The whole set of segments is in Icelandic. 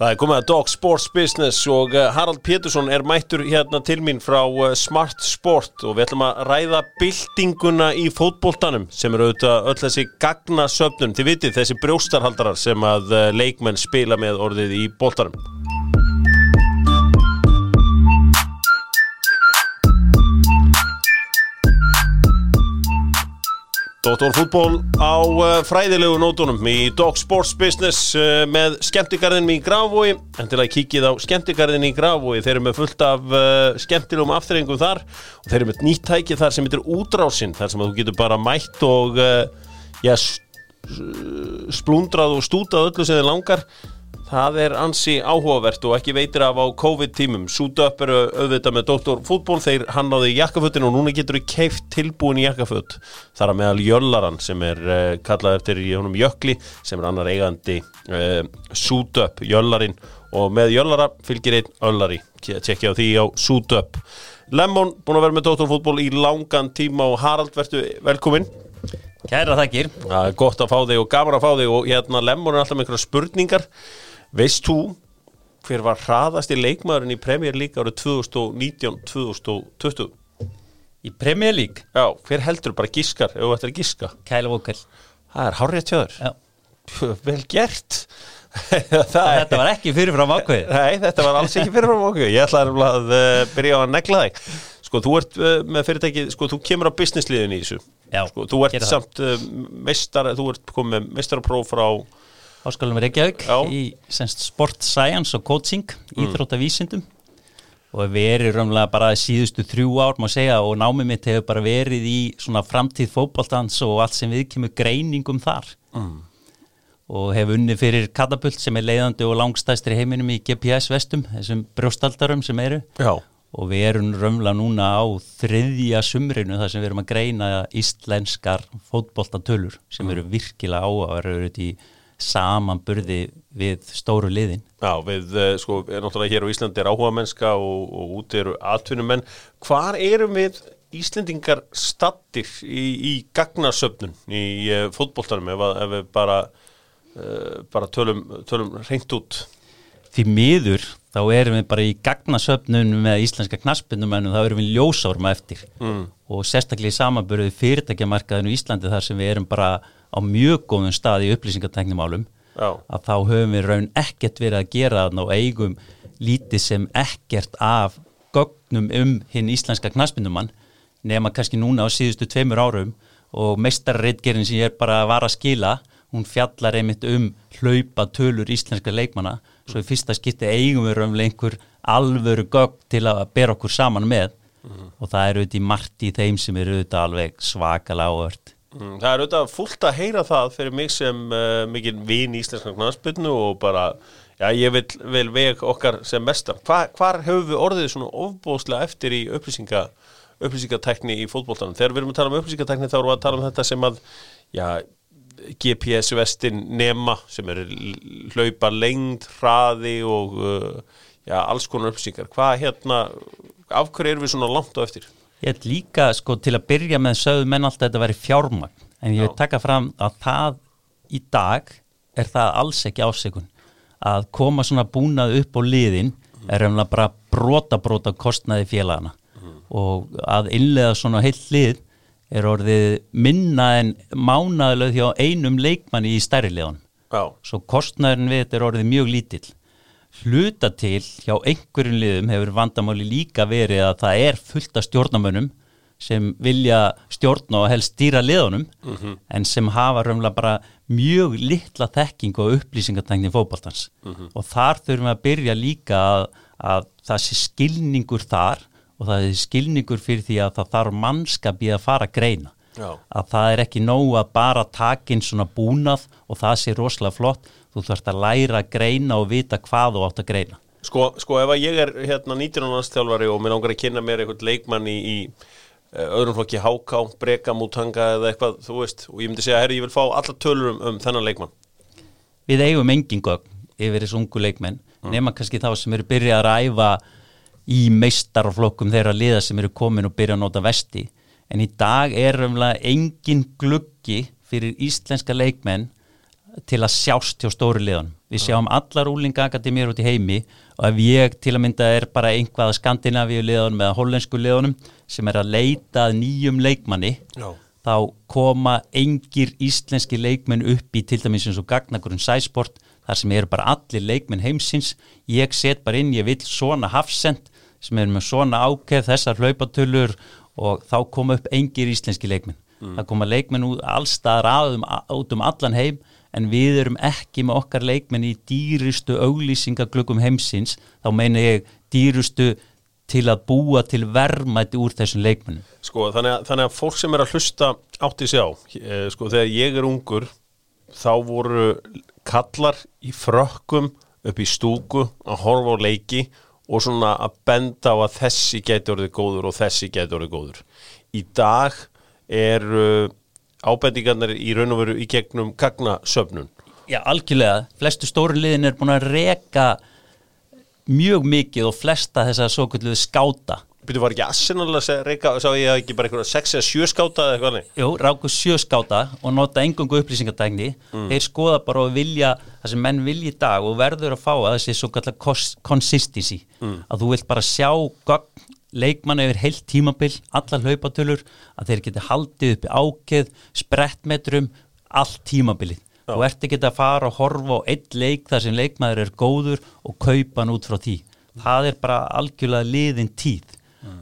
Það er komið að Dog Sports Business og uh, Harald Pétursson er mættur hérna til mín frá uh, Smart Sport og við ætlum að ræða byltinguna í fótboltanum sem eru auðvitað öll þessi gagnasöfnun, þið vitið þessi brjóstarhaldarar sem að uh, leikmenn spila með orðið í boltanum. Dóttórfútból á uh, fræðilegu nótunum í Dog Sports Business uh, með skemmtigarðin í Grafói en til að kíkið á skemmtigarðin í Grafói þeir eru með fullt af uh, skemmtilegum afþreyingum þar og þeir eru með nýtt tæki þar sem heitir útrásinn þar sem þú getur bara mætt og já, splundrað og stútað öllu sem þið langar Það er ansi áhugavert og ekki veitir af á COVID-tímum. Súta upp eru auðvitað með Dr. Fútból, þeir hannaði jakkafötin og núna getur við keift tilbúin jakkaföt. Það er að meðal Jöllaran sem er uh, kallað eftir í honum Jökli sem er annar eigandi Súta upp, Jöllarin og með Jöllara fylgir einn Öllari. Tjekkja á því á Súta upp. Lemmon búin að vera með Dr. Fútból í langan tíma og Harald verður velkominn. Kæra þakkir. Það er gott að fá þig og gaman að fá þig og hérna Lemmon er alltaf með einhverja spurningar. Veist þú hver var hraðast í leikmaðurinn í Premier League árið 2019-2020? Í Premier League? Já, hver heldur bara gískar, ef þú ættir að gíska? Kyle Walker. Það er hárið tjöður. Já. Vel gert. þetta var ekki fyrirfram ákveð. Nei, þetta var alls ekki fyrirfram ákveð. Ég ætlaði að uh, byrja á að negla þig. Sko, þú ert uh, með fyrirtæki, sko, þú kemur á businessliðin í þessu. Já, sko, þú ert samt uh, mestar, þú ert komið mestarapróf frá Háskólanum Reykjavík Já. í semst, sport science og coaching mm. íþróttavísindum og erum raunlega bara síðustu þrjú ár má segja og námið mitt hefur bara verið í svona framtíð fókbaltans og allt sem við kemur greiningum þar mm. og hefur unni fyrir Katapult sem er leiðandi og langstæstri heiminum í GPS vestum, þessum brjóstaldarum sem eru Já. og við erum raunlega núna á þriðja sumrinu þar sem við erum að greina íslenskar fókbaltatölur sem mm. eru virkilega áhugaverður í samanburði við stóru liðin. Já, við, eh, sko, náttúrulega hér á Íslandi er áhuga mennska og, og úti eru atvinnumenn. Hvar erum við Íslendingar stattir í, í gagnasöfnun í uh, fótbolltarum ef, ef við bara, uh, bara tölum, tölum reynd út? Því miður þá erum við bara í gagnasöfnun með íslenska knaspinum en þá erum við ljósárma eftir mm. og sérstaklega í samanburði fyrirtækjamarkaðinu Íslandi þar sem við erum bara á mjög góðum stað í upplýsingarteknimálum að þá höfum við raun ekkert verið að gera þarna og eigum lítið sem ekkert af gögnum um hinn íslenska knaspindumann nema kannski núna á síðustu tveimur árum og meistarreitgerinn sem ég er bara að vara að skila hún fjallar einmitt um hlaupa tölur íslenska leikmana svo í fyrsta skipti eigum við raun einhver alvöru gögn til að bera okkur saman með. Mm -hmm. og það eru auðvitað margt í þeim sem eru auðvitað alveg svakalega áhört Mm, það er auðvitað fullt að heyra það fyrir mig sem uh, mikið vinn í Íslenska knastbyrnu og bara, já ég vil, vil veg okkar sem mestar. Hva, hvar hefur við orðið svona ofbóðslega eftir í upplýsinga, upplýsingatekni í fótbóltanum? Þegar við erum að tala um upplýsingatekni þá erum við að tala um þetta sem að, já, GPS-vestin nema sem eru hlaupa lengd, hraði og uh, já, alls konar upplýsingar. Hvað hérna, af hverju erum við svona langt á eftir? Ég held líka sko til að byrja með sögðu menn alltaf þetta væri fjármagn. En ég vil taka fram að það í dag er það alls ekki ásökun að koma svona búnað upp á liðin er umlað bara brota brota kostnaði félagana mm. og að innlega svona heilt lið er orðið minna en mánaðileg því á einum leikmanni í stærri liðan svo kostnaðin við þetta er orðið mjög lítill hluta til hjá einhverjum liðum hefur vandamáli líka verið að það er fullt af stjórnamönnum sem vilja stjórna og helst stýra liðunum mm -hmm. en sem hafa raunlega bara mjög litla þekking og upplýsingartækning fókbaltans mm -hmm. og þar þurfum við að byrja líka að, að það sé skilningur þar og það er skilningur fyrir því að það þarf mannskap í að fara að greina Já. að það er ekki nógu að bara takin svona búnað og það sé rosalega flott þú þarfst að læra að greina og vita hvað þú átt að greina Sko, sko ef að ég er hérna 19. ástjálfari og mér ángar að kynna mér einhvern leikmann í, í uh, öðrum flokki háká, breka, mútanga eða eitthvað, þú veist, og ég myndi segja herri, ég vil fá alla tölur um, um þennan leikmann Við eigum engin gögn yfir þessu ungu leikmenn, mm. nema kannski þá sem eru byrjað að ræfa í meistarflokkum þeirra liða sem eru komin og byrjað að nota vesti en í dag er umlega engin gluggi fyrir íslenska leikmenn til að sjást hjá stóri liðan við sjáum allar úlingaakademíur út í heimi og ef ég til að mynda er bara einhvað skandinavíu liðunum eða hollensku liðunum sem er að leita nýjum leikmanni Já. þá koma engir íslenski leikmenn upp í til dæmis eins og gagnagurinn sæsport þar sem eru bara allir leikmenn heimsins. Ég set bara inn, ég vil svona hafsend sem er með svona ákveð þessar hlaupatölur og þá koma upp engir íslenski leikmenn. Það koma leikmenn út allstaðar aðum, út um allan heim en við erum ekki með okkar leikmenn í dýrustu auglýsingaglöggum heimsins þá meina ég dýrustu til að búa til verðmætti úr þessum leikmennum Sko, þannig að, þannig að fólk sem er að hlusta átti sig á, eh, sko, þegar ég er ungur þá voru kallar í frökkum upp í stúku að horfa á leiki og svona að benda á að þessi geti orðið góður og þessi geti orðið góður. Í dag er ábendingarnir í raun og veru í gegnum gagnasöfnun. Já, algjörlega. Flestu stóru liðin er búin að reka mjög mikið og flesta þess að svo kvölduðu skáta. Býtu var ekki Arsenal að reyka, sá ég ekki bara einhverja 6 eða 7 skáta eða eitthvað nei? Jú, ráku sjö skáta og nota engungu upplýsingatækni. Þeir skoða bara og vilja það sem menn vilja í dag og verður að fá að þessi svo kallar consistency. Að þú vilt bara sjá gögn leikmann yfir heilt tímabil, allar hlaupatölur, að þeir geti haldið uppi ákeð, sprettmetrum, allt tímabilið. Þú ert ekki að fara og horfa á einn leik þar sem leikmaður er góður og kaupa hann út frá því. Það er bara algjörlega liðin tíð.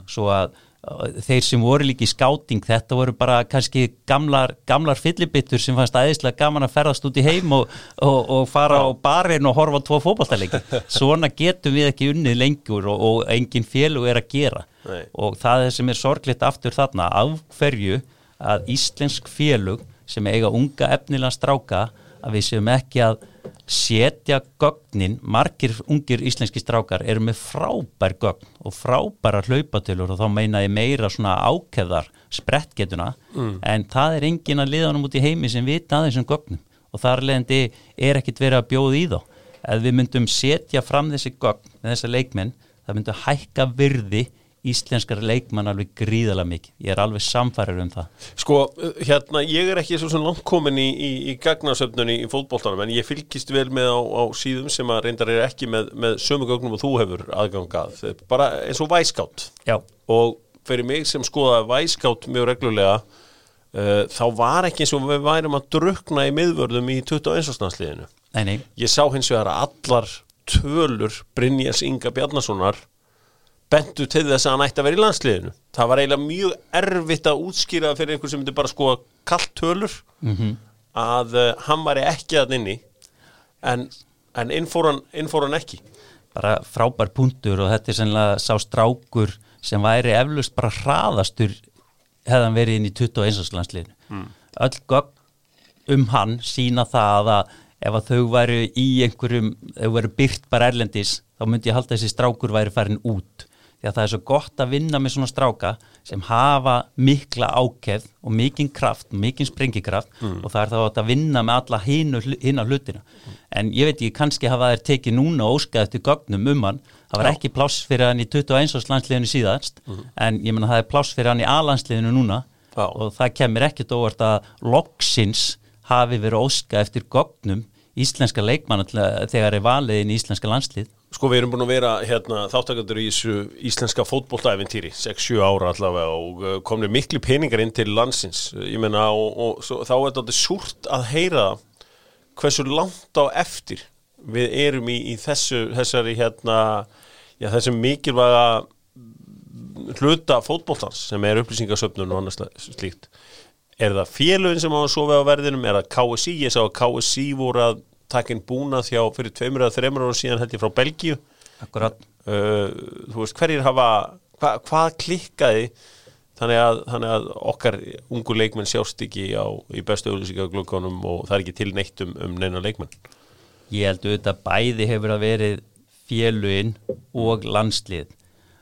Svo að þeir sem voru líka í skáting, þetta voru bara kannski gamlar, gamlar fyllibittur sem fannst aðeinslega gaman að ferðast út í heim og, og, og fara á barinn og horfa á tvo fótballtæleiki. Svona getum við ekki unnið lengur og, og engin félug er að gera. Nei. Og það er sem er sorglitt aftur þarna, af hverju að íslensk félug sem eiga unga efnilega stráka að við séum ekki að setja gögnin, margir ungir íslenski strákar eru með frábær gögn og frábæra hlaupatölur og þá meina ég meira svona ákeðar sprettgetuna. En það er engin að liðanum út í heimi sem vita að þessum gögnum og þar leðandi er ekkit verið að bjóða í þá. Ef við myndum setja fram þessi gögn með þessa leikmenn, það myndum hækka virði íslenskara leikmann alveg gríðalega mikið. Ég er alveg samfærir um það. Sko, hérna, ég er ekki svo sem langt komin í, í, í gagnasöfnunni í fótboltanum, en ég fylgist vel með á, á síðum sem að reyndar er ekki með, með sömu gögnum og þú hefur aðgangað. Bara eins og væskátt. Já. Og fyrir mig sem skoða væskátt mjög reglulega, uh, þá var ekki eins og við værum að drukna í miðvörðum í 21. landsliðinu. Nei, nei. Ég sá hins vegar að allar tölur Brynjas Inga Bjarnasonar bentu til þess að hann ætti að vera í landsliðinu. Það var eiginlega mjög erfitt að útskýra fyrir einhver sem myndi bara skoða kallt tölur Mhm. að uh, hann væri ekki að inni en, en inn, fór hann, hann ekki. Bara frábær punktur og þetta er sennilega sá strákur sem væri eflust bara hraðastur hefðan verið inn í 21. landsliðinu. Mm. Öll gögn um hann sína það að ef að þau væru í einhverjum, þau væru byrt bara erlendis, þá myndi ég halda þessi strákur væri farin út. Því að það er svo gott að vinna með svona stráka sem hafa mikla ákeð og mikinn kraft, mikinn sprengikraft og það er þá að vinna með alla hinn á hlutina. En ég veit ekki, kannski hafa þær tekið núna og óskað eftir gögnum um hann. Það var ekki pláss fyrir hann í 21. landsliðinu síðast, en ég menna það er pláss fyrir hann í A-landsliðinu núna Já. og það kemur ekkert óvart að loksins hafi verið óskað eftir gögnum íslenska leikmanna til að- þegar er valið inn í íslenska landslið. Sko við erum búin að vera hérna, þáttakandur í þessu íslenska fótboltaæventýri 6-7 ára allavega og uh, komni miklu peningar inn til landsins. Ég meina og, og svo, þá er þetta súrt að heyra hversu langt á eftir við erum í, í þessu þessari hérna já, þessu mikilvæga hluta fótboltans sem er upplýsingasöfnun og annars slíkt. Er það félögin sem á að sofa á verðinum? Er það KSI, ég sá að KSI voru að taka inn búna þjá fyrir tveimur eða þreimur ára síðan ég frá Belgíu. Uh, þú veist hverjir hafa hva, hvað klikkaði þannig að, þannig að okkar ungu leikmenn sjást ekki á, í bestu auðlýsingaglöggunum og það er ekki til neitt um, um neina leikmenn? Ég held auðvitað bæði hefur að verið félugin og landslið.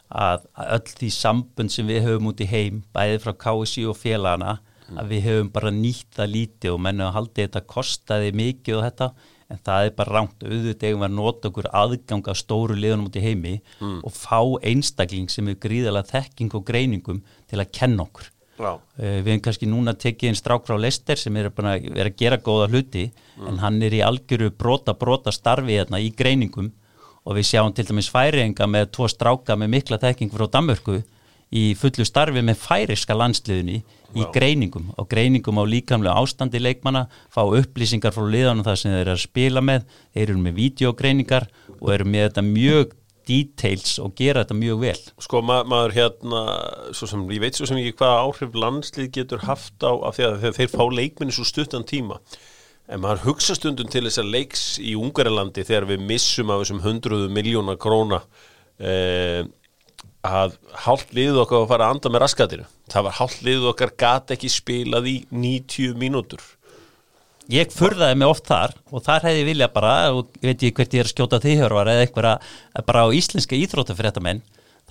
Að að öll því sambund sem við höfum út í heim, bæði frá KSI og félagana, að við höfum bara nýtt það lítið og mennu að haldi þetta kostaði mikið og þetta, en það er bara rámt auðvitað eigum við að nota okkur aðgang af stóru liðunum út í heimi og fá einstakling sem er gríðalega þekking og greiningum til að kenna okkur. Já. Uh, við hefum kannski núna tekið einn strák frá Lester sem er að vera að gera góða hluti en hann er í algjöru brota brota starfi hérna í greiningum. Og við sjáum til dæmis færienga með tvo stráka með mikla þekking frá Danmörku í fullu starfi með færiska landsliðunni í Já. greiningum og greiningum á líkamlega ástandi leikmanna fá upplýsingar frá liðanum það sem þeir eru að spila með þeir eru með videogreiningar og eru með þetta mjög details og gera þetta mjög vel Sko ma maður hérna, sem, ég veit svo sem ekki hvaða áhrif landslið getur haft á að þeir, þeir fá leikminni svo stuttan tíma en maður hugsa stundum til þess að leiks í Ungarlandi þegar við missum af þessum hundruðu miljóna króna eh, að hálft liðu okkar að fara að anda með raskatinu það var hálft liðu okkar gat ekki spilað í 90 mínútur Ég furðaði mig oft þar og þar hefði ég vilja bara, og ég veit ekki hvert ég er að skjóta þýhjörvar eða einhverja bara á íslenska íþróttafréttamenn,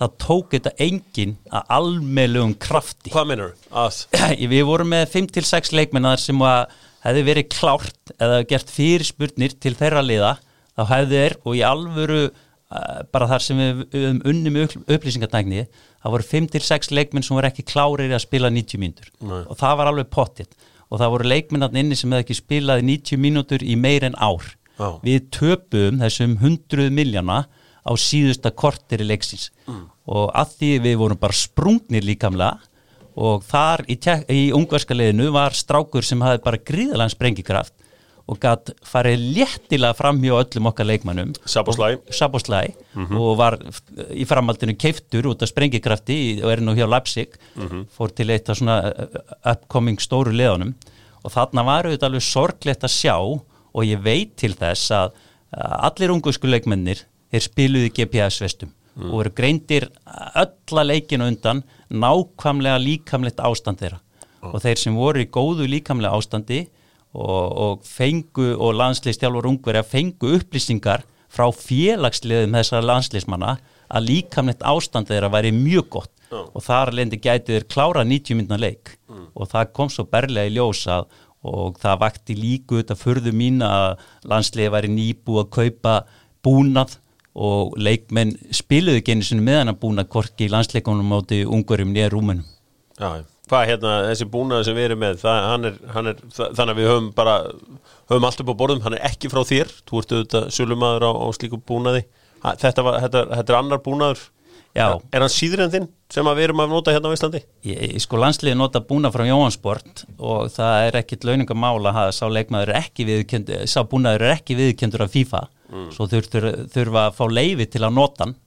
það tók þetta enginn að almennlegum krafti. Hvað meinar að? Við vorum með 5-6 leikmennar sem hefði verið klárt eða gert fyrirspurnir til þeirra liða, þá hefði þeir og í alvöru bara þar sem við um unnum upplýsingatækni, það voru 5-6 leikmenn sem voru ekki klárir að spila 90 mínútur Nei. og það var alveg pottitt og það voru leikmennarnir inni sem hefði ekki spilaði 90 mínútur í meir en ár Já. við töpum þessum 100 miljana á síðusta kortir í leiksins mm. og að því við vorum bara sprungnir líkamlega og þar í, í ungverska liðinu var strákur sem hafði bara gríðalega sprengikraft og gatt farið léttilega fram hjá öllum okkar leikmannum Saboslæ. Saboslæ og var í framhaldinu keiftur út af sprengikrafti og er nú hjá Leipzig. Fór til eitt af svona uh, upcoming stóru liðanum og þarna var auðvitað alveg sorglegt að sjá og ég veit til þess að uh, allir ungusku leikmennir þeir spiluði GPS-vestum og voru greindir ölla leikinu undan nákvæmlega líkamlegt ástand þeirra. Og þeir sem voru í góðu líkamlega ástandi og, og fengu og landsliðstjálfur ungverja fengu upplýsingar frá félagsliðum þessara landsliðsmanna að líkamlegt ástand þeirra væri mjög gott Já. og þar lendi gæti þeir klára 90 myndna leik og það kom svo berlega í ljós að og það vakti líku þetta förðu mín að landsliði væri nýbú að kaupa búnað og leikmenn ekki einu sinni með hann að búnað korki í landsleikunum áti ungverjum nýja rúmenum Já, já. Hvað hérna, þessi búnaði sem við erum með það, hann er, hann er, þannig að við höfum bara höfum allt upp á borðum, hann er ekki frá þér þú ert auðvitað sölumadur á, á slíku búnaði. Þetta, var, þetta, þetta er annar búnaður. Já. er hann síður en þinn sem við erum að nota hérna á Íslandi? Ég, sko landsliði nota búna frá Jóhansport og það er ekkit launingamála að sá leikmaður ekki viðkendur sá búnaður er ekki viðkendur af FIFA. Svo þurftur, þurfa að fá leifi til að nota hann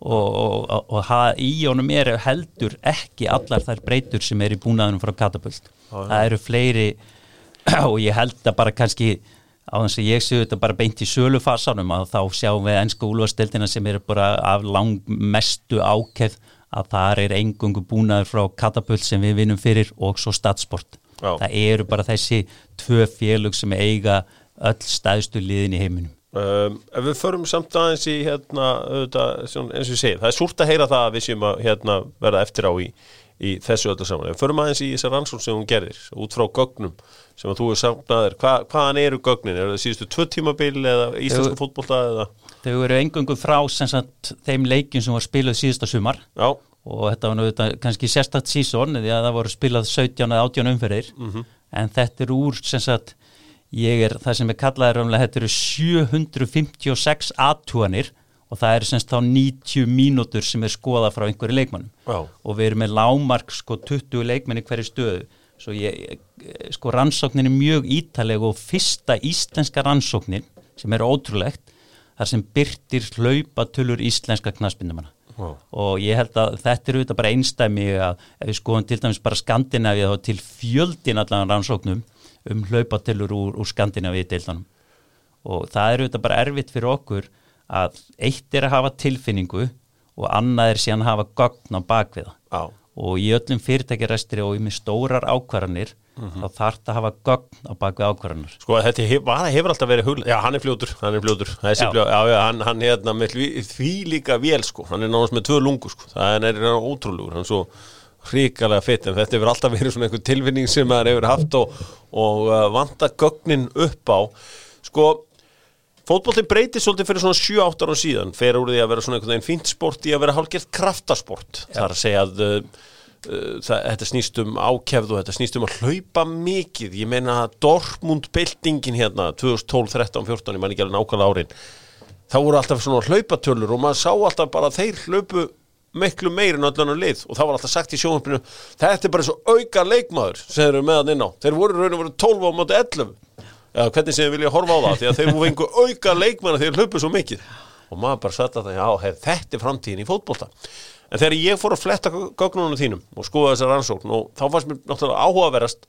og, og, og, í honum er heldur ekki allar þær breytur sem er í búnaðunum frá Katapult það eru fleiri og ég held að bara kannski á þess að ég séu þetta bara beint í sölufasanum að þá sjáum við ennsku úlfasteldina sem eru bara af langmestu ákefð að það er engungu búnaður frá Katapult sem við vinnum fyrir og svo Statsport. Já. Það eru bara þessi tvö félug sem eiga öll stæðstu liðin í heiminum. Um, ef við förum samt aðeins í hérna, auðvitað, eins og ég segi það er súrt að heyra það að við séum að hérna, verða eftir á í, í þessu öllu saman. Ef við förum aðeins í þessar rannsókn sem hún gerðir út frá gögnum sem að þú er samnaðir Hva, hvaðan eru gögnin, eru það síðustu tvö tímabil eða íslensku fótbolta eða? Þau eru engungu frá sagt, þeim leikjum sem var spiluð síðasta sumar. Já, og þetta var þetta, kannski sérstakt sísón að það voru spilað 17 eða 18 umferðir. En þetta er úr sem sagt ég er það sem er kallaði raunlega þetta eru 756 aðtúanir og það eru sem sagt þá 90 mínútur sem er skoðað frá einhverju leikmannum já, og við erum með lámark sko 20 leikmenn í hverju stöðu. Svo ég, sko rannsóknin er mjög ítaleg og fyrsta íslenska rannsóknin sem er ótrúlegt þar sem byrtir hlaupatölur íslenska knaspindumanna Já. og ég held að þetta er auðvitað bara einstæmi að ef við skoðum til dæmis bara Skandinavíu þá til fjöldin allan rannsóknum um hlaupatölur úr, úr Skandinavíu deildanum og það er auðvitað bara erfitt fyrir okkur að eitt er að hafa tilfinningu og annað er síðan að hafa gögn á bakviða já, og í öllum fyrirtækjarestri og í með stórar ákvarðanir þá þarf það að hafa gögn á bakvið ákvarðanir. Sko þetta hef, hefur alltaf verið huglega, já hann er fljótur, hann er fljótur. Já. fljótur, já, já, hann, hann hérna með því, líka vel sko, hann er náttúrulega með tvö lungu sko, það er hann ótrúlegur, hann er svo hrikalega fitt, en þetta hefur alltaf verið svona einhver tilfinning sem maður hefur haft og, og uh, vanta gögnin upp á. Sko fótbolti breytist svolítið fyrir svona 7-8 ára síðan. Fer úr því að vera svona einhvern veginn fínt sport í að vera hálfgert kraftasport, það er að segja að uh, uh, það, þetta snýst um ákefð og þetta snýst um að hlaupa mikið. Ég meina að Dortmund byltingin hérna 2012, 13, 14, ég man ekki alveg nákvæmlega árin þá voru alltaf svona hlaupatölur og maður sá alltaf bara þeir hlaupu miklu meir en öllunar lið. Og það var alltaf sagt í sjónvarpinu þetta er bara svo auka leikmaður sem eru meðan inn á. Þeir voru raun og voru 12 á móti 11 eða hvernig sem þið vilja horfa á það því að þeir voru einhver auka leikmaður þegar þeir hlaupu svo mikið. Og maður bara satt að það, já, hef, þetta er framtíðin í fótbolta. En þegar ég fór að fletta gögnunum þínum og skoða þessar rannsókn og þá fannst mér náttúrulega áhugaverast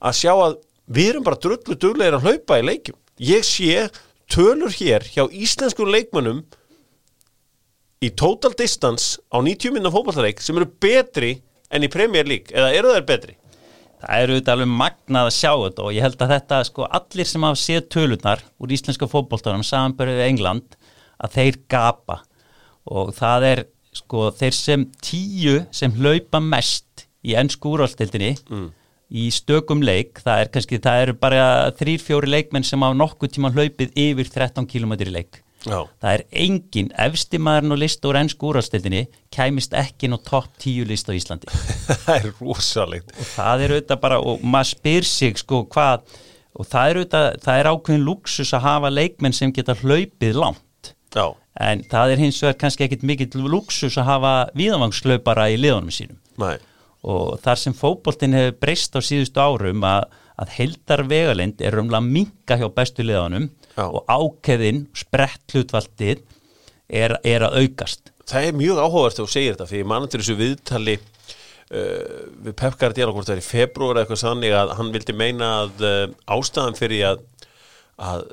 að sjá að við erum bara drullu duglegir að hlaupa í leikjum. Ég sé tölur hér hjá íslenskum leikmönnum í total distance á 90 minna fótballleik sem eru betri enn í Premier League eða eru þeir betri? Það eru auðvitað alveg magnað að sjá þetta og ég held að þetta, sko, allir sem hafa séð tölunar úr íslenska fótballtánum samanbörðið England, að þeir gapa og það er, sko, þeir sem tíu sem hlaupa mest í ennsku úrvaldstildinni mm. í stökum leik, það er kannski, það eru bara þrýr, fjóri leikmenn sem á nokkuð tíma hlaupið yfir 13 km leik Já. það er engin efstimaðurinn og list og ennsku úrvaldstildinni kæmist ekki ná topp tíu list á Íslandi það er rosalegt og það er auðvitað bara og maður spyr sig sko hvað og það er auðvitað, það er ákveðin luxus að hafa leikmenn sem geta hlaupið langt Já. en það er hins vegar kannski ekkit mikill luxus að hafa víðavangslaupara í liðanum sínum Nei. og þar sem fókbóltinn hefur breyst á síðustu árum að, að heldar vegalind er umlað minga hjá bestu liðanum Já. og ákeðin, sprett hlutvaldið er, er að aukast það er mjög áhugavert þegar þú segir þetta ég mann til þessu viðtali uh, við Pep Guardiola hvort það er í februar eitthvað sannig að hann vildi meina að uh, ástæðan fyrir að, að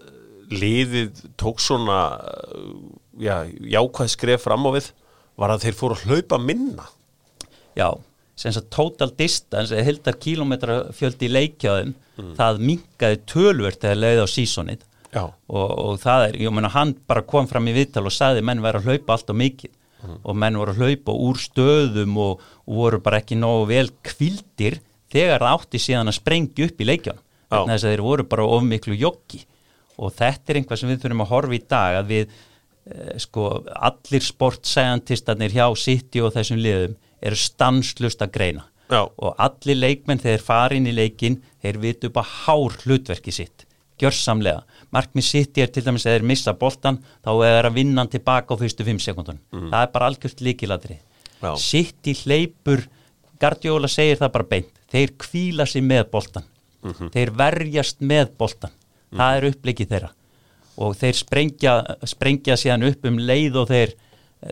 liðið tók svona uh, já, jákvæð skref fram á við var að þeir fóru að hlaupa minna Já, sem að total distance eða heldar kilometra fjöldi í leikjaðum, það minkaði tölvert eða leið á sísonið. Og, og það er, ég meina hann bara kom fram í viðtal og sagði menn væri að hlaupa allt og mikið. Og menn voru að hlaupa úr stöðum og, og voru bara ekki nógu vel kvildir þegar það átti síðan að sprengja upp í leikján Já. þess að þeir voru bara of miklu joggi. Og þetta er einhvað sem við þurfum að horfa í dag að við eh, sko allir sportsæjantistarnir hjá City og þessum liðum eru stanslust að greina. Já. og allir leikmenn þegar fara inn í leikin þeir vitu bara hár hlutverki sitt gjörsamlega, markmið sitt er til dæmis að þeir missa boltan þá er að vinna hann tilbaka á fyrstu 5 sekundun það er bara algjört líkilatri Já. sitt í hleypur Gardiola segir það bara beint þeir kvíla sig með boltan þeir verjast með boltan það er upplikið þeirra. Og þeir sprengja, sprengja síðan upp um leið og þeir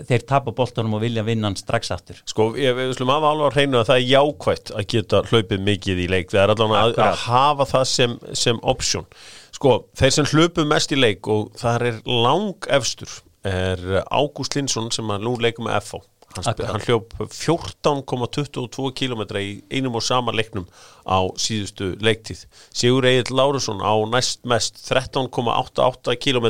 þeir tapa boltanum og vilja vinna hann strax aftur. Sko, ég, við slum hafa alveg að reyna að það er jákvætt að geta hlaupið mikið í leik. Það er allavega að, að hafa það sem, sem option Sko, þeir sem hlaupu mest í leik og það er lang efstur er Ágúst Linsson sem að nú leikum með FH hann, Akkurat. hann hljóp 14,22 km í einum og sama leiknum á síðustu leiktíð. Sigur Egil Lárusson á næst mest 13,88 km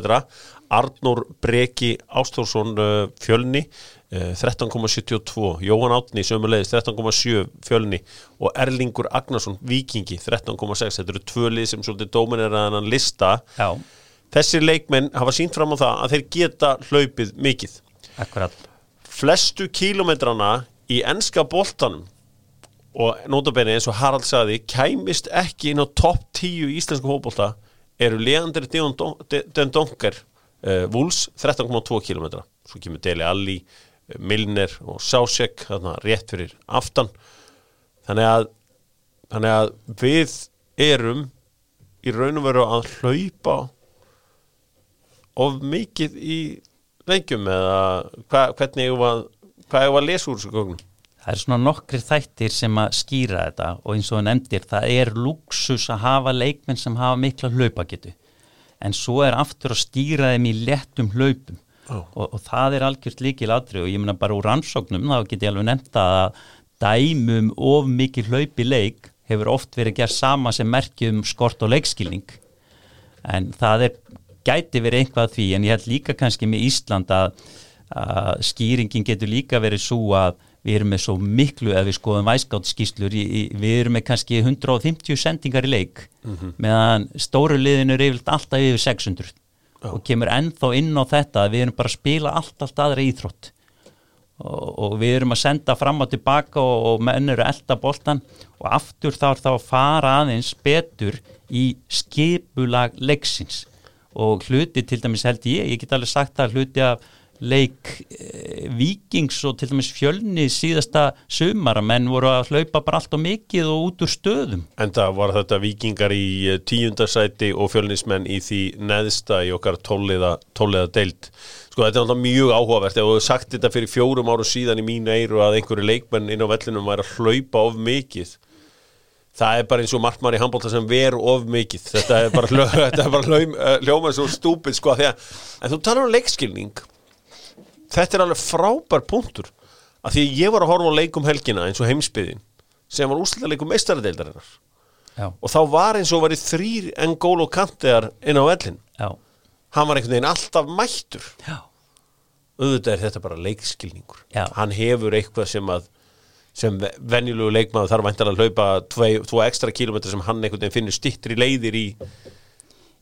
Arnór Breki Ástórsson uh, fjölni uh, 13,72 Jóhann Átni sömulegis 13,7 fjölni. Og Erlingur Agnarsson Víkingi 13,6 þetta eru tvö lið sem svolítið dómineraðan lista. Já, þessir leikmenn hafa sínt fram á það að þeir geta hlaupið mikið. Akkurat. Flestu kílometrana í enska boltanum og notabenni eins og Harald saði kæmist ekki inn á topp 10 í íslensku fótbolta eru Leander Den Donker uh, Wools 13,2 km svo kemur Deli Alli, uh, Milner og Sásek þarna rétt fyrir aftan. Þannig að þannig að við erum í raun og veru að hlaupa of mikið í leikjum eða hva, hvernig eigum að hvað eigum að lesa úr þessu gögnum? Það er svona nokkri þættir sem að skýra þetta og eins og nefndir, það er luxus að hafa leikmenn sem hafa mikla hlaupagetu en svo er aftur að stýra þeim í léttum hlaupum. Já. og, og það er algjört líkil aðri og ég meina bara úr rannsóknum þá get ég alveg nefnt að dæmum of mikið hlaupi leik hefur oft verið gert sama sem merkjum skort og leikskilning. En það er gæti verið einhvað að því. En ég held líka kannski með Ísland að, að skýringin getur líka verið svo að við erum með svo miklu ef við skoðum væskáttskíslur við erum með kannski 150 sendingar í leik meðan stóru liðinu er yfirleitt alltaf yfir 600 og kemur ennþá inn á þetta að við erum bara að spila allt, allt aðra íþrótt. Og, og við erum að senda fram og tilbaka og, og menn eru elda boltan og aftur er þá að fara aðeins betur í skipulag leiksins. Og hluti til dæmis held ég, ég get alveg sagt að hluti að leik e, vikings og til dæmis fjölni síðasta sumar menn voru að hlaupa bara allt og mikið og út úr stöðum. En það var þetta vikingar í eh, tíundasæti og fjölnismenn í því neðsta í okkar tóliða, tóliða deild. Sko þetta er alltaf mjög áhugavert. Ef þú hefur sagt þetta fyrir fjórum áru síðan í mínu eiru að einhverju leikmenn inn á vellinum væri að hlaupa of mikið. Það er bara eins og markmann í handbólta sem veru of mikið. Þetta er bara, þetta er bara hljóm, hljómað svo stúpid sko að en þú talar um leikskilning þetta er alveg frábær punktur. Að því ég var að horfa á leikum helgina eins og heimsbyðin sem var úslega leikum meistaradeildarinnar og þá var eins og verið þrýr en gól og kantegar inn á vellin Já, hann var einhvern veginn alltaf mættur. Já, auðvitað er þetta bara leikskilningur. Já. hann hefur eitthvað sem að sem venjulegu leikmaður þarf að hlaupa tvo, ekstra kílómetri sem hann einhvern veginn finnur stittri leiðir í.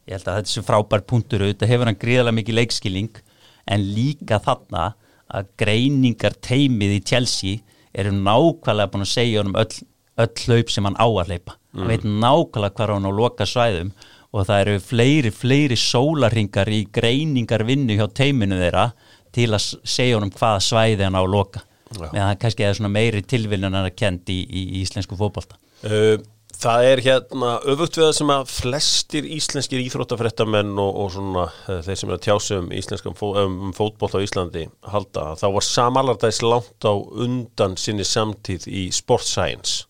Ég held að þetta er svo frábær punktur. Auðvitað hefur hann gríðarlega mikið leikskilning en líka þarna að greiningar teimið í Chelsea eru nákvæmlega búin að segja honum öll, öll hlaup sem hann á að hlaupa hann veit nákvæmlega hvað hann á loka svæðum og það eru fleiri, fleiri sólarhingar í greiningar vinnu hjá teiminu þeirra til að segja honum hvaða svæði hann á að loka. Meðan það kannski er svona meiri tilviljan að kend í, í, í íslensku fótbolta. Uh, það er hérna öfugt við það sem að flestir íslenskir íþróttafréttamenn og, og svona uh, þeir sem er að tjása um íslenskan fó, um fótboll á Íslandi halda þá var Sam Allardyce langt á undan sinni samtíð í Sport Science.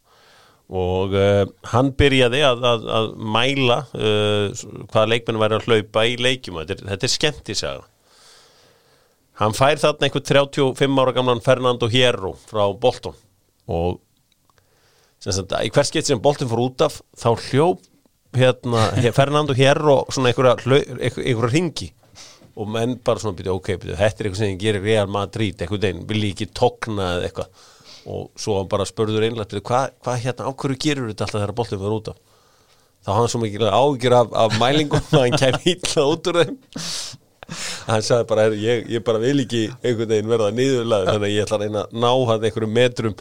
Og uh, hann byrjaði að, að, að mæla uh, hvaða leikmenn væri að hlaupa í leikjum. Þetta þetta er skemmtisaga. Hann fær þarna einhver 35 ára gamlan Fernando Hierro frá Bolton. Og sagt, í hvers gett sem boltin fór út af þá hljóp hérna, hér- Fernando Hierro svona einhverja, einhverja ringi og menn bara svona byrja, ok, byrja, þetta er eitthvað sem gerir Real Madrid, eitthvað einn, vil ég ekki togna eða eitthvað? Og svo hann bara spurður einlega, hvað hva, hérna, á hverju gerur þetta alltaf þegar boltin fór út af? Þá hann svo mikið ágjur af, af mælingum að hann kæmi illa út úr þeim. Hann sagði bara, "Heyrðu, ég, ég bara vil ekki einhvern veginn verða niðurlega þannig að ég ætla að reyna að ná hann einhverjum metrum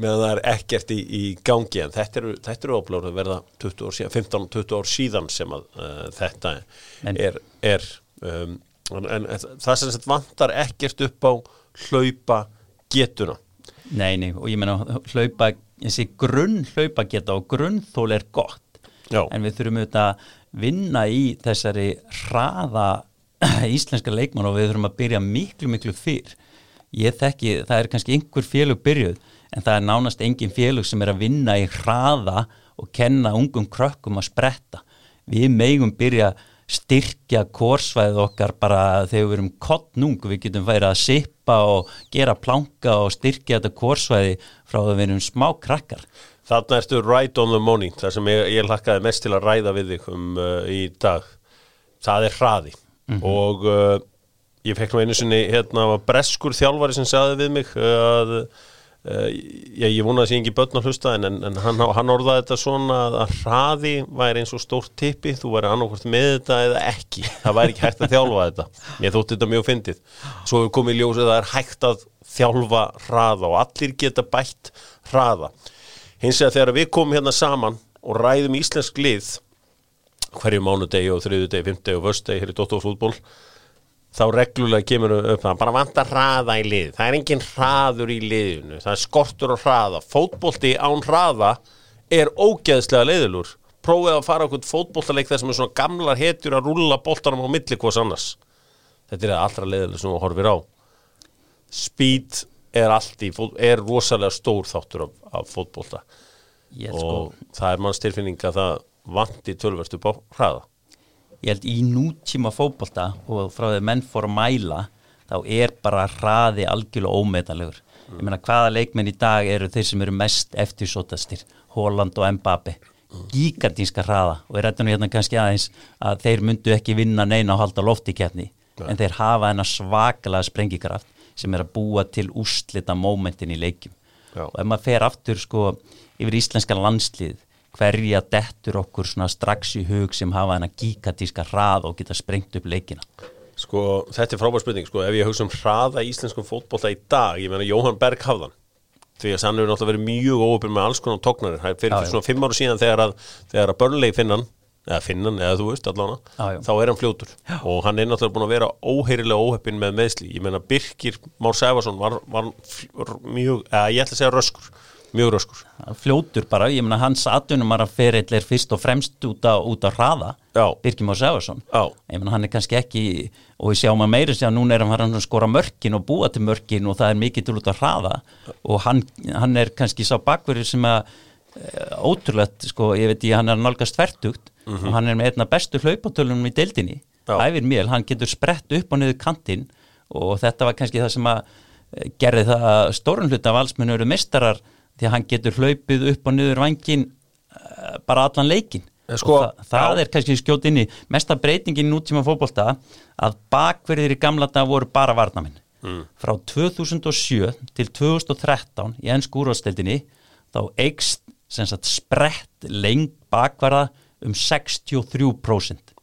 meðan það er ekkert í, í gangi en þetta eru, þetta eru óblóður að verða 20 ár síðan, 15-20 ár síðan sem að uh, þetta En- er, er um, en, en það sem sagt vantar ekkert upp á hlaupa getuna. Nei, nei, og ég meina hlaupa, þessi grunn hlaupa geta og grunnþól er gott. Já. en við þurfum auðvitað að vinna í þessari hraða íslenska leikmann og við þurfum að byrja miklu, miklu fyrr. Ég þekki, það er kannski einhver félug byrjuð en það er nánast engin félug sem er að vinna í hraða og kenna ungum krökkum að spretta. Við megum byrja að styrkja korsvæðið okkar bara þegar við erum kottnung, við getum færi að sippa og gera planka og styrkja þetta korsvæði frá það við erum smá krakkar. Þarna ertu right on the money það sem ég, ég lakkaði mest til að ræða við þig um uh, í dag. Það er hraði. Og uh, ég fekk nú einu sinni hérna var breskur þjálfari sem sagði við mig uh, að uh, ég, ég vona að sé ekki börn að hlusta en, en, hann, hann orðaði þetta svona að, að hraði væri eins og stórt tippi þú væri annarkvort með þetta eða ekki. Það væri ekki hægt að þjálfa þetta. Ég þótti þetta mjög fyndið. Svo hefur komið í ljós að það er hægt að þjálfa hraða og allir geta bætt hraða. Hins vegar þegar við komum hérna saman og ræðum íslensk lið hverju mánudegi og þriðudegi, fymtegi og vöstegi hér í Dóttarfútból þá reglulega kemur upp það bara vantar hraða í lið. Það er engin hraður í liðinu það er skortur og hraða. Fótbolti án hraða er ógeðslega leiðilur prófið að fara okkur fótboltaleik þar sem er svona gamlar hetjur að rúlla boltanum á milli hvers annars. Þetta er allra leiðileg sem þú horfir á. Speed er allt í er rosalega stór þáttur af, af fótbolta. Ég held, sko, og það er manns tilfinning að það vanti tölverst upp á hraða ég held í nútíma fótbolta og frá því menn fór að mæla þá er bara hraði algjörlega ómetanlegur. Ég meina hvaða leikmenn í dag eru þeir sem eru mest eftirsótastir Holland og Mbappe gigantíska hraða. Og ég rætti nú hérna kannski aðeins að þeir myndu ekki vinna neina og halda lofti keppni en þeir hafa hennar svakalega sprengikraft sem er að búa til úrslita mómentin í leikjum. Já. og ef maður fer aftur sko yfir íslenska landslið hverja dettur okkur strax í hug sem hafa hennar gigantíska hrað og geta sprengt upp leikina? Sko, þetta er frábær spurning, sko, ef ég hugsa um hraða íslenskum fótbolta í dag, ég meina Jóhann Berg hafðan, því að hann hefur náttúrulega verið mjög óöpinn með alls konar tóknarir, það er fyrir Já, já. svona fimm ára síðan þegar að, þegar að Burnley finnan, eða finnan, eða þú veist allána, Já, já. þá er hann fljótur. Og hann er náttúrulega búin að vera óheyrilega óheppinn með meðsli, ég meina Birkir Már Sæfarsson var, var mjög, eða ég ætla að segja röskur, mjög röskur. fljótur bara, ég meina hans atvinnum að ferill er fyrst og fremst út á, út á hraða á Sefarsson Já. ég meina hann er kannski ekki og við sjáum að meira sér að núna er hann að skora mörkin og búa til mörkin og það er mikið til út á hraða. Og hann, hann er kannski sá bakverður sem að eh, ótrúlegt, sko, ég veit ég hann er nálgast tvertugt og hann er með einna bestu hlaupatölunum í deildinni æfir mél, hann getur sprett upp og niður kantinn og þetta var kannski það sem að eh, gerði það að stórun hluta valsmennu eru mistarar því að hann getur hlaupið upp og niður vangin bara allan leikin sko, og það, það er kannski skjót inn í mesta breytingin nútíma fótbolta að bakverðir í gamla dag voru bara varnamenn. Mm. frá 2007 til 2013 í ennsku úrvasteldinni þá eikst sagt sprett lengt bakverða um 63%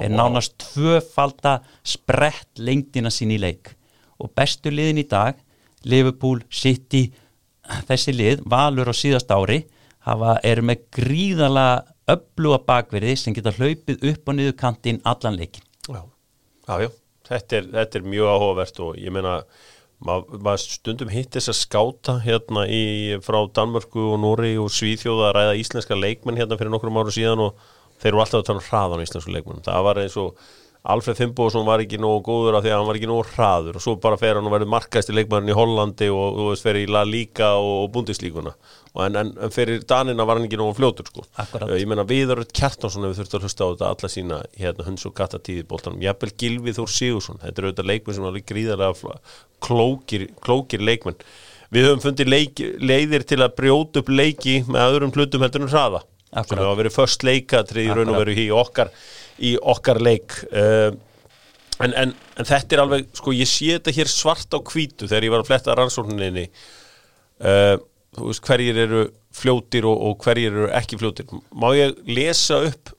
er vá. nánast tvöfalda sprett lengdina sín í leik. Og bestu liðin í dag Liverpool, City þessi lið, Valur á síðast ári hafa, eru með gríðala öfluga bakverði sem geta hlaupið upp og niður kantinn allan leikin Já, já, já. Þetta, er, þetta er mjög áhugavert og ég meina maður mað stundum hitt þess að skáta hérna í, frá Danmörku og Nóri og Svíþjóða að ræða íslenska leikmenn hérna fyrir nokkrum ára síðan og þeir eru alltaf að tala um hraðan íslensku leikmenn það var eins og Alfred Fimboðsson var ekki nógu góður af því að hann var ekki nógu hraður og svo bara fer hann og verður markast í leikmannin í Hollandi og veist fer í La Liga og, og Bundeslíkuna og en, en, en fyrir Danina var hann ekki nógu fljótur sko. Akkurat. ég meina Viðaröld Kjartansson hefur þurft að hlusta á þetta alla sína hérna hunds og kattatíði bóltanum jafnvel Gilvi Þór Sigursson þetta eru auðvitað leikmenn sem var gríðarlega klókir, klókir leikmenn við höfum fundið leik, leiðir til að brjóta upp leiki með öðrum hlutum heldur en hraða Akkurat. sem hafa verið först leikatrið í raun og veru í okkar, í okkar leik. Uh, en, en, en þetta er alveg, sko ég sé þetta hér svart á hvítu þegar ég var að fletta rannsókninni. Uh, þú veist hverjir eru fljótir og, og hverjir eru ekki fljótir. Má ég lesa upp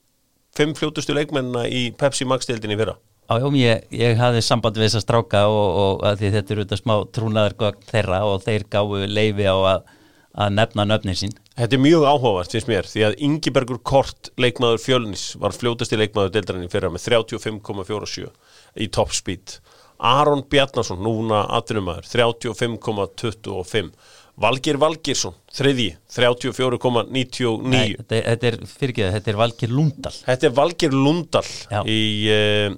fimm fljótustu leikmennina í Pepsi Max-deildinni í fyrra? Já, ég, ég hafði samband við þess að stráka og, og að þetta eru þetta smá trúnaðargögn þeirra og þeir gáfu leifi á að, að nefna nöfnin sín Þetta er mjög áhugavert finnst mér því að Ingibergur Kort leikmaður Fjölnis var fljótasti leikmaður deildarinni fyrra með 35,47 í top speed. Aron Bjarnason, núna atvinnumæður 35,25 Valgir Valgirsson, þriði 34,99 Nei, þetta, er- er fyrirgeðu, þetta er Valgir Lundal. Þetta er Valgir Lundal Já. í uh,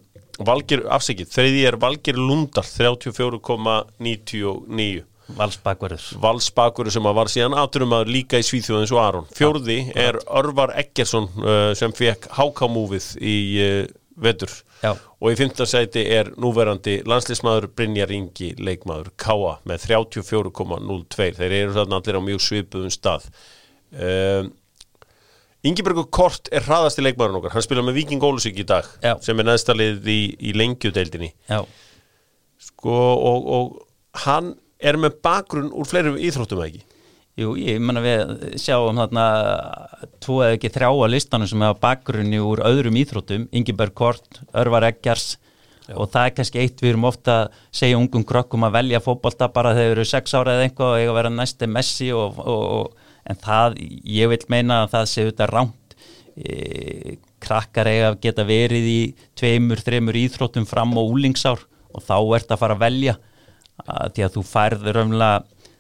Valgir, afsækið, þriði er Valgir Lundal 34,99 Valsbakverður valsbakur sem var síðan aðturumadur líka í Svíþjóð eins og Aron. Fjórði er Örvar Eggersson uh, sem fekk hákamúfið í uh, vetur. Já. og í fymta sæti er núverandi landslismadur Brynjar Ingi leikmaður Káa með 34,02 þeir eru þarna allir á mjög svipuðum stað. Um, Ingibergur Kort er hraðasti leikmaðurinn okkar. Hann spila með Viking Ólusík í dag Já. sem er neðstalið í, í lengjudeildinni. Sko, og, og hann er með bakgrunn úr fleiri íþróttum eða ekki? Jú, ég menna við sjáum þarna tvo eða ekki þrjá að listanum sem hefa bakgrunni úr öðrum íþróttum, Ingeberg Kort, Örvar Eggjars og það er kannski eitt við erum ofta að segja ungum krökkum að velja fótbolta bara þegar þeir eru sex ára eða eitthvað og eiga að vera næsti Messi og, og, og, en það, ég vil meina að það sé auðvitað rámt e, krakkar eiga að geta verið í tveimur, þreimur íþróttum fram og úlingsár og þá ert að fara að velja að því að þú færð raunlega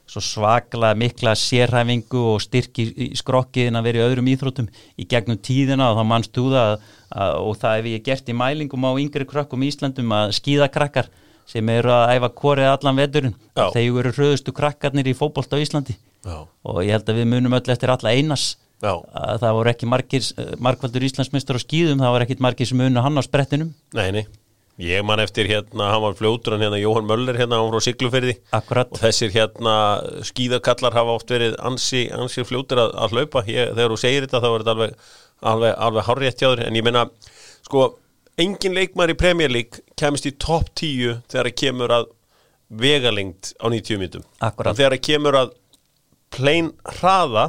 svo svaklega mikla sérhæfingu og styrki í skrokkiðin að vera í öðrum íþróttum í gegnum tíðina og þá mannst þú það að, og það hef ég gert í mælingum á yngri krökkum í Íslandum að skíðakrakkar sem eru að æfa korið allan veturinn þeir eru hröðustu krakkarnir í fótbolta á Íslandi. Já. og ég held að við munum öll eftir alla einas Já. að það voru ekki margir, margvaldur Íslandsmeistur á skíðum, það voru ekkit margir sem munu hann á sprettinum. Nei, nei, ég man eftir hérna hann var fljótur hann hérna Jóhann Möller hérna hann frá Siglufyrði Akkurat. og þessir hérna skíðakallar hafa oft verið ansi, ansi fljótur að, að hlaupa. Ég, þegar þú segir þetta þá er þetta alveg alveg, alveg hárrétt hjá þér. En ég meina sko, engin leikmar í Premier League kemist í topp 10 þegar það kemur að vegalengd á 90 mítum og þegar það kemur að plain hraða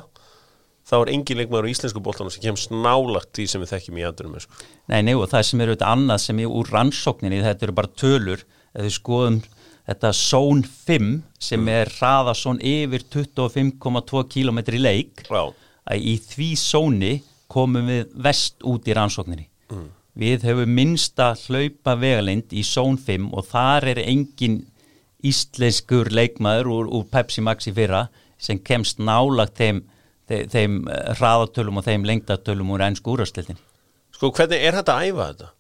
þá er engin leikmaður á íslensku bóltanum sem kemst nálagt því sem við þekkjum í andurum sko. Nei, nei, og það sem eru auðvitað annað sem er úr rannsókninni, þetta eru bara tölur ef við skoðum þetta Zone 5 sem Mm. er hraða svona yfir 25,2 km í leik Já, að í því zóni komum við vest út í rannsókninni við höfum minnsta hlaupa vegalind í Zone 5 og þar er engin íslenskur leikmaður úr, úr Pepsi Max í fyrra sem kemst nálagt þeim, þeim, eh, hraðatölum og þeim lengdatölum úr ennsku úrastildin sko hvernig er þetta að æfa þetta?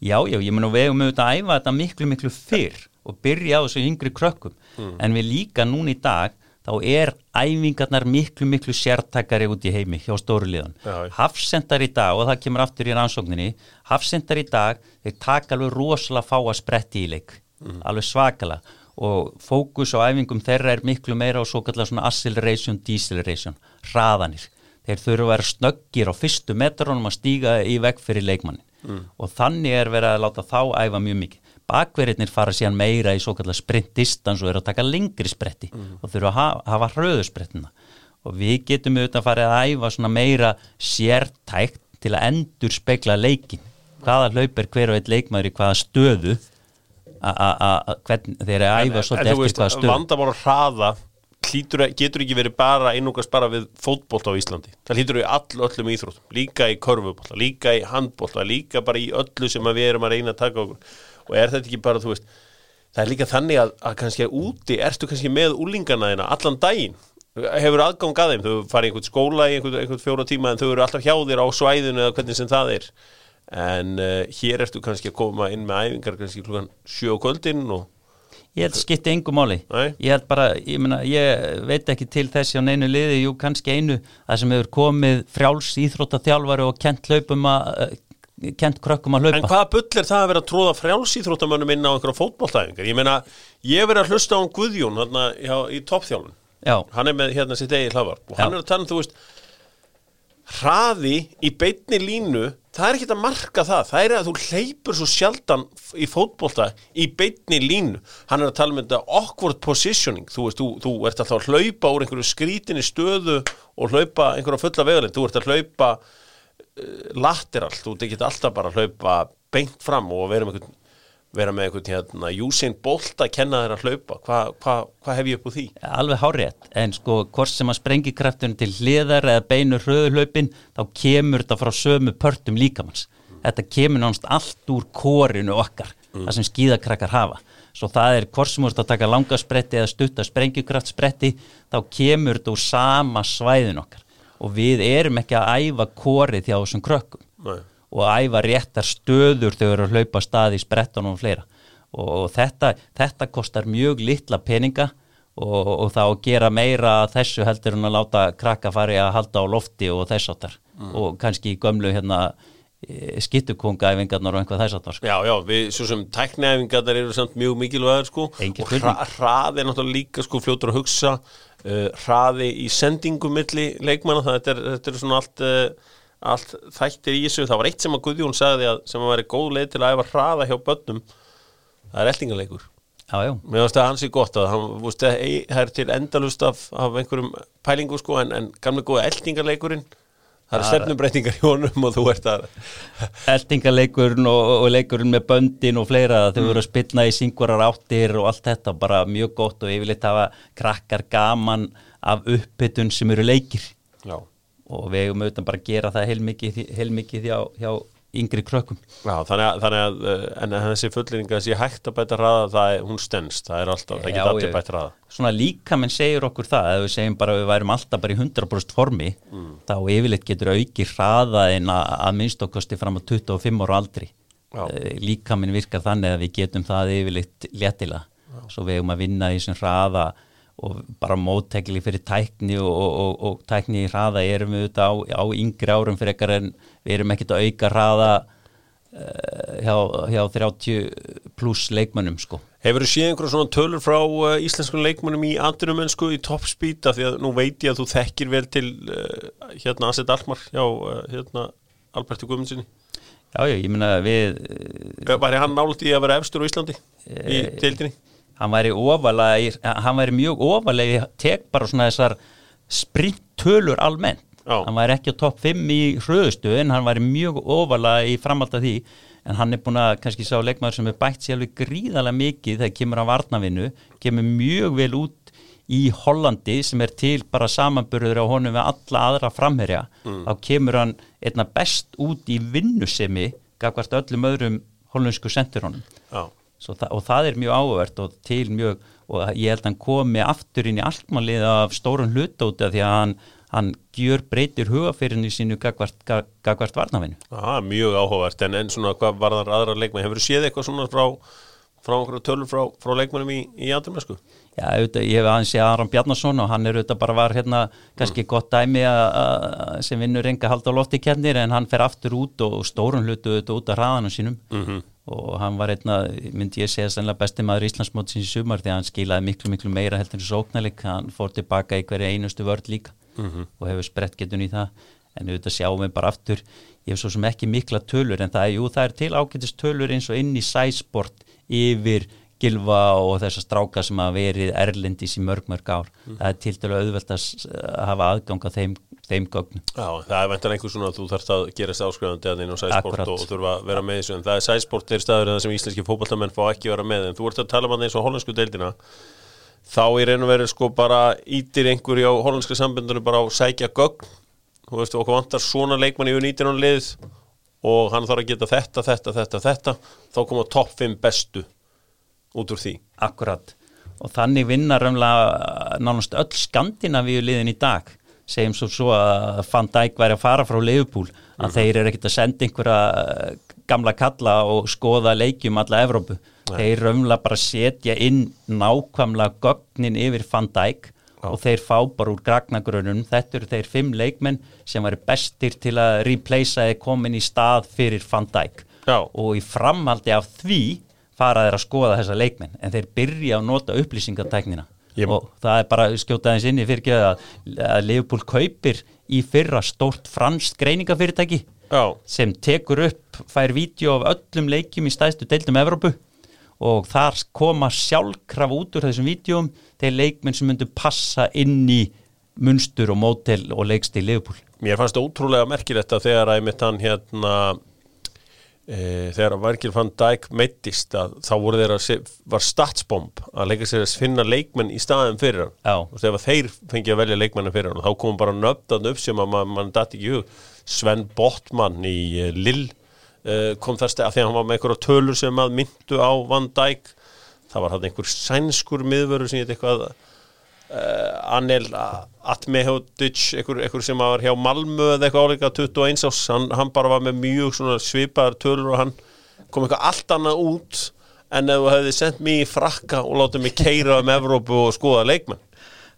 Já, já, ég mun að við höfum auðvitað að æfa þetta miklu, miklu fyrr og byrja á þessu yngri krökkum. En við líka núna í dag þá er æfingarnar miklu, miklu sértakari út í heimi hjá stóruliðan. Hafsendar í dag, og það kemur aftur í rannsókninni Hafsendar í dag, þeir taka alveg rosalega fá að spretti í leik. Alveg svakalega og fókus á æfingum þeirra er miklu meira á svo kallar svona acceleration, deceleration hraðanir, þeir þurfa að vera snöggir á fyrstu metrónum að stíga í veg fyrir leikmannin og þannig er verið að láta þá æfa mjög mikið. Bakverðirnir fara síðan meira í svo kallar sprint distance og eru að taka lengri spretti og þurfa að hafa, hafa hröðu sprettina. Og við getum auðvitað farið að æfa svona meira sértækt til að endur spekla leikin hvaða hlaup er hver og einn leikmaður í hvaða stöðu a- a- a- a- hvern, þeir eru að æfa svolítið eftir hvaða stöðu. vandamál að hraða hlýtur, getur ekki verið bara einungast bara við fótbolta á Íslandi. Það hlýtur í all öllum íþróttum líka í körfubólta, líka í handbólta líka bara í öllu sem að við erum að reyna að taka okkur. Og er þetta ekki bara, þú veist það er líka þannig að, að kannski að úti ertu kannski með úlingana þína allan daginn? Hefur aðgang að þeim, þau fara í einhvern skóla í einhvern, einhvern fjóra tíma en þau eru alltaf hjá þér á svæðinu eða hvernig sem það er en uh, hér ertu kannski að koma inn með æfingar kannski klukkan sjö á kvöldin og Ég held skipti engu máli Nei. Ég held bara, ég, meina, ég veit ekki til þessi á neinu liði, jú kannski einu það sem hefur komið frjáls íþróttaþjálfari og kent hlaupum að eh, kent krökkum að En hlaupa hvaða bull er það að vera að tróða frjálsýþróttamönnum inn á einhverja fótballtæfingar? Ég meina, ég verið að hlusta á hann Guðjón hjá, í toppþjálun. Já, Hann er með hérna sitt eigi hlaðvarp og hann Já. er að tala um, þú veist, hraði í beinni línu, það er ekki að marka það. Það er að þú hleypur svo sjaldan í fótbolta í beinni línu. Hann er að tala um þetta awkward positioning. Þú veist, þú, þú ert alltaf að hlaupa úr einhverju skrítinni stöðu og hlaupa einhverja fulla vegalinn. Þú ert að hlaupa lateral, þú ert ekki alltaf bara að hlaupa beint fram og vera með einhvern vera með einhvern hérna Usain Bolt að kenna þér að hlaupa. Hvað hva, hva hef ég upp úr því? alveg hárétt en sko hvort sem að sprengi kraftunum til hliðar eða beinu hröðuhlaupin þá kemur þetta frá sömu pörtum líkamanns þetta kemur nánast allt úr kórinu okkar, það sem skíðakrakkar hafa. Svo það er hvort sem þú ert að taka langa spretti eða stutta sprengikraft spretti þá kemur þetta úr sama svæðin okkar. Og við erum ekki að æfa kórið hjá þessum krökkum. Nei. Og æfa réttar stöður þegar þeir eru að hlaupa stað í sprettunum og fleira. Og, þetta, þetta kostar mjög litla peninga og, og þá að gera meira þessu heldur en að láta krakka fari að halda á lofti og þess áttar og kannski gömlu hérna skittukongaæfingarnar og einhvað þess áttar sko. Já, já, við svo sem tækniæfingarnar eru samt mjög mikilvægur sko. Engin og hra, hraði er náttúrulega líka sko fljótur að hugsa. Uh, hraði í sendingu milli leikmanna, það þetta er, þetta er svona allt uh, allt þættir í þessu. Það var eitt sem að Guðjón sagði að sem að væri góð leið til að æfa hraða hjá börnum. Það er eltingarleikur Já, já, Mér finnst það hansi gott að hann, vúst, það er til endalust af, af einhverjum pælingu sko en, en gamlega góða eltingarleikurinn það eru stefnumbreytingar í honum og þú ert að eldingaleikurinn og, og leikurinn með böndin og fleira þau voru að spilna í syngurar áttir og allt þetta bara mjög gott og yfirleitt hafa krakkar gaman af uppbytun sem eru leikir. Já, og við hefum auðvitað bara að gera það heilmikið, heilmikið hjá, hjá yngri krökkum. Já þannig að, að en þessi fulleringa að sé hægt að bæta hraða það er, hún stendst, það er alltaf, það Já, geta allir já. bætt hraða. Svona líka menn segir okkur það ef við segjum bara að við værum alltaf bara í 100% formi þá yfirleitt getur auki hraða en að, að minnst okkosti fram á 25 ára aldri. Já. líka menn virkar þannig að við getum það yfirleitt léttilega. Svo við hefum að vinna í þessum hraða og bara móttekli fyrir tækni og, og, og, tækni í hraða erum við auðvitað á, á yngri árum fyrir ekkar en við erum ekkert að auka hraða uh, hjá, hjá 30 pluss leikmönnum sko Hefur þú séð einhverja svona tölur frá uh, íslenskum leikmönnum í andrunumensku í toppspeed af því að nú veit ég að þú þekkir vel til uh, hérna Asset Almar uh, hérna Alberti Guðmundsinni Já, já, ég meina við uh, Væri hann nálut í að vera efstur á Íslandi í deildinni? Hann væri ofalega hann væri mjög ofalega tek bara svona þessar sprinttölur almennt. Já. hann væri ekki á topp 5 í hröðustu en hann væri mjög ofalega í framhald af því. En hann er búin að kannski sá leikmaður sem er bætt sér alveg gríðarlega mikið þegar kemur á varnavinnu, kemur mjög vel út í Hollandi sem er til bara samanburður á honum við alla aðra framherja, þá kemur hann einna best út í vinnusemi gafkvart öllum öðrum hollensku senturhónum Já, Það, og það er mjög áhvert og til mjög og ég held að hann komi aftur inn í alltmannlið af stórun hluta út af því að hann, hann gjör breytir hugafyrinu sínu gagvart, gag- gagvart varnavinu. Aha, mjög áhugavert en, en svona hvað var það aðra leikmenn hefur séð eitthvað svona frá frá einhverju tölur frá, frá leikmennum í, í Andrumesku? Já, auðvitað, ég hef aðeins séð Aron Bjarnason og hann er auðvitað bara var hérna kannski gott dæmi að- að- sem vinnur enga hald á lofti kennir en hann fer aftur út og stórun hlutu auðvitað út af hraðanum sínum Mhm. Og hann var einna, myndi ég segja sannlega besti maður Íslandsmótsins í sumar því að hann skilaði miklu miklu meira heldur en sóknarleik. Hann fór tilbaka í hverja einustu vörð líka og hefur sprett getun í það. En auðvitað sjáum við bara aftur ég hef svo sem ekki mikla tölur en það er, jú, það er til ágætist tölur eins og inn í sæsport yfir gilva og þessar stráka sem hafa verið erlendis í mörg mörg ár. Það er til dælu auðvelt að að hafa aðgang að þeim, þeim gögnum. Já, það er ventan einhver svona að þú þarfst að gerast áskrifandi að inn á sæsport og, og þurfa að vera með þessu en það er sæsport er staður það sem íslenski fótballtamenn fá ekki að vera með en þú ert að tala um hann eins og hollensku deildina. Þá í raun og veru sko bara ítir einhverju á hollenska sambundinu bara á sækja gögn. Þú veist okkur vantar svona leikmann 19 ára lið og hann þarf að geta þetta, þetta, þetta, þetta. Þá koma topp 5 bestu út úr því. Akkurat. Og þannig vinnar öll Skandinavíu liðin í dag segjum svo svo að Van Dijk væri að fara frá Leifupúl að þeir eru ekkert að senda einhverja eh, gamla kalla og skoða leikjum alla Evrópu. Þeir raunlega bara setja inn nákvæmlega gögnin yfir Van Dijk og þeir fá bara úr gragnagrunum þetta eru þeir fimm leikmenn sem væri bestir til að replacea eða komin í stað fyrir Van Dijk. Já. og í framhaldi af því fara þeir að skoða þessa leikmenn en þeir byrja að nota upplýsingatæknina Ég- og það er bara skjótaðins inni fyrir ekki að, að Leopold kaupir í fyrra stórt franskt greiningafyrirtæki Já, sem tekur upp, fær vídeo af öllum leikjum í stæðstu deildum Evrópu. Og þar koma sjálfkraf út úr þessum vídeoum þeir leikmenn sem myndu passa inn í munstur og mótel og leikstil Leopold mér fannst ótrúlega merkilegt að þegar einmitt hann hérna þegar að Virgil van Dijk meittist að þá voru þeir að se, var statsbomb að leika sér að finna leikmenn í staðin fyrir hann. Já. og þegar þeir fengið að velja leikmennin fyrir hann og þá kom bara nöfndan upp sem að mann man datt ekki hug. Sven Botman í uh, Lill uh, kom þar steg að því að hann var með einhverja tölur sem að myndu á Van Dijk það var hann einhver sænskur miðvörur sem ég eitthvað Anel Atmehotic einhver, sem var hjá Malmö eða eitthvað áleika 21 ás hann, hann bara var með mjög svipaðar tölur og hann kom eitthvað allt annað út en ef þú hefði sendt mig í frakka og látið mig keira um Evrópu og skoða leikmenn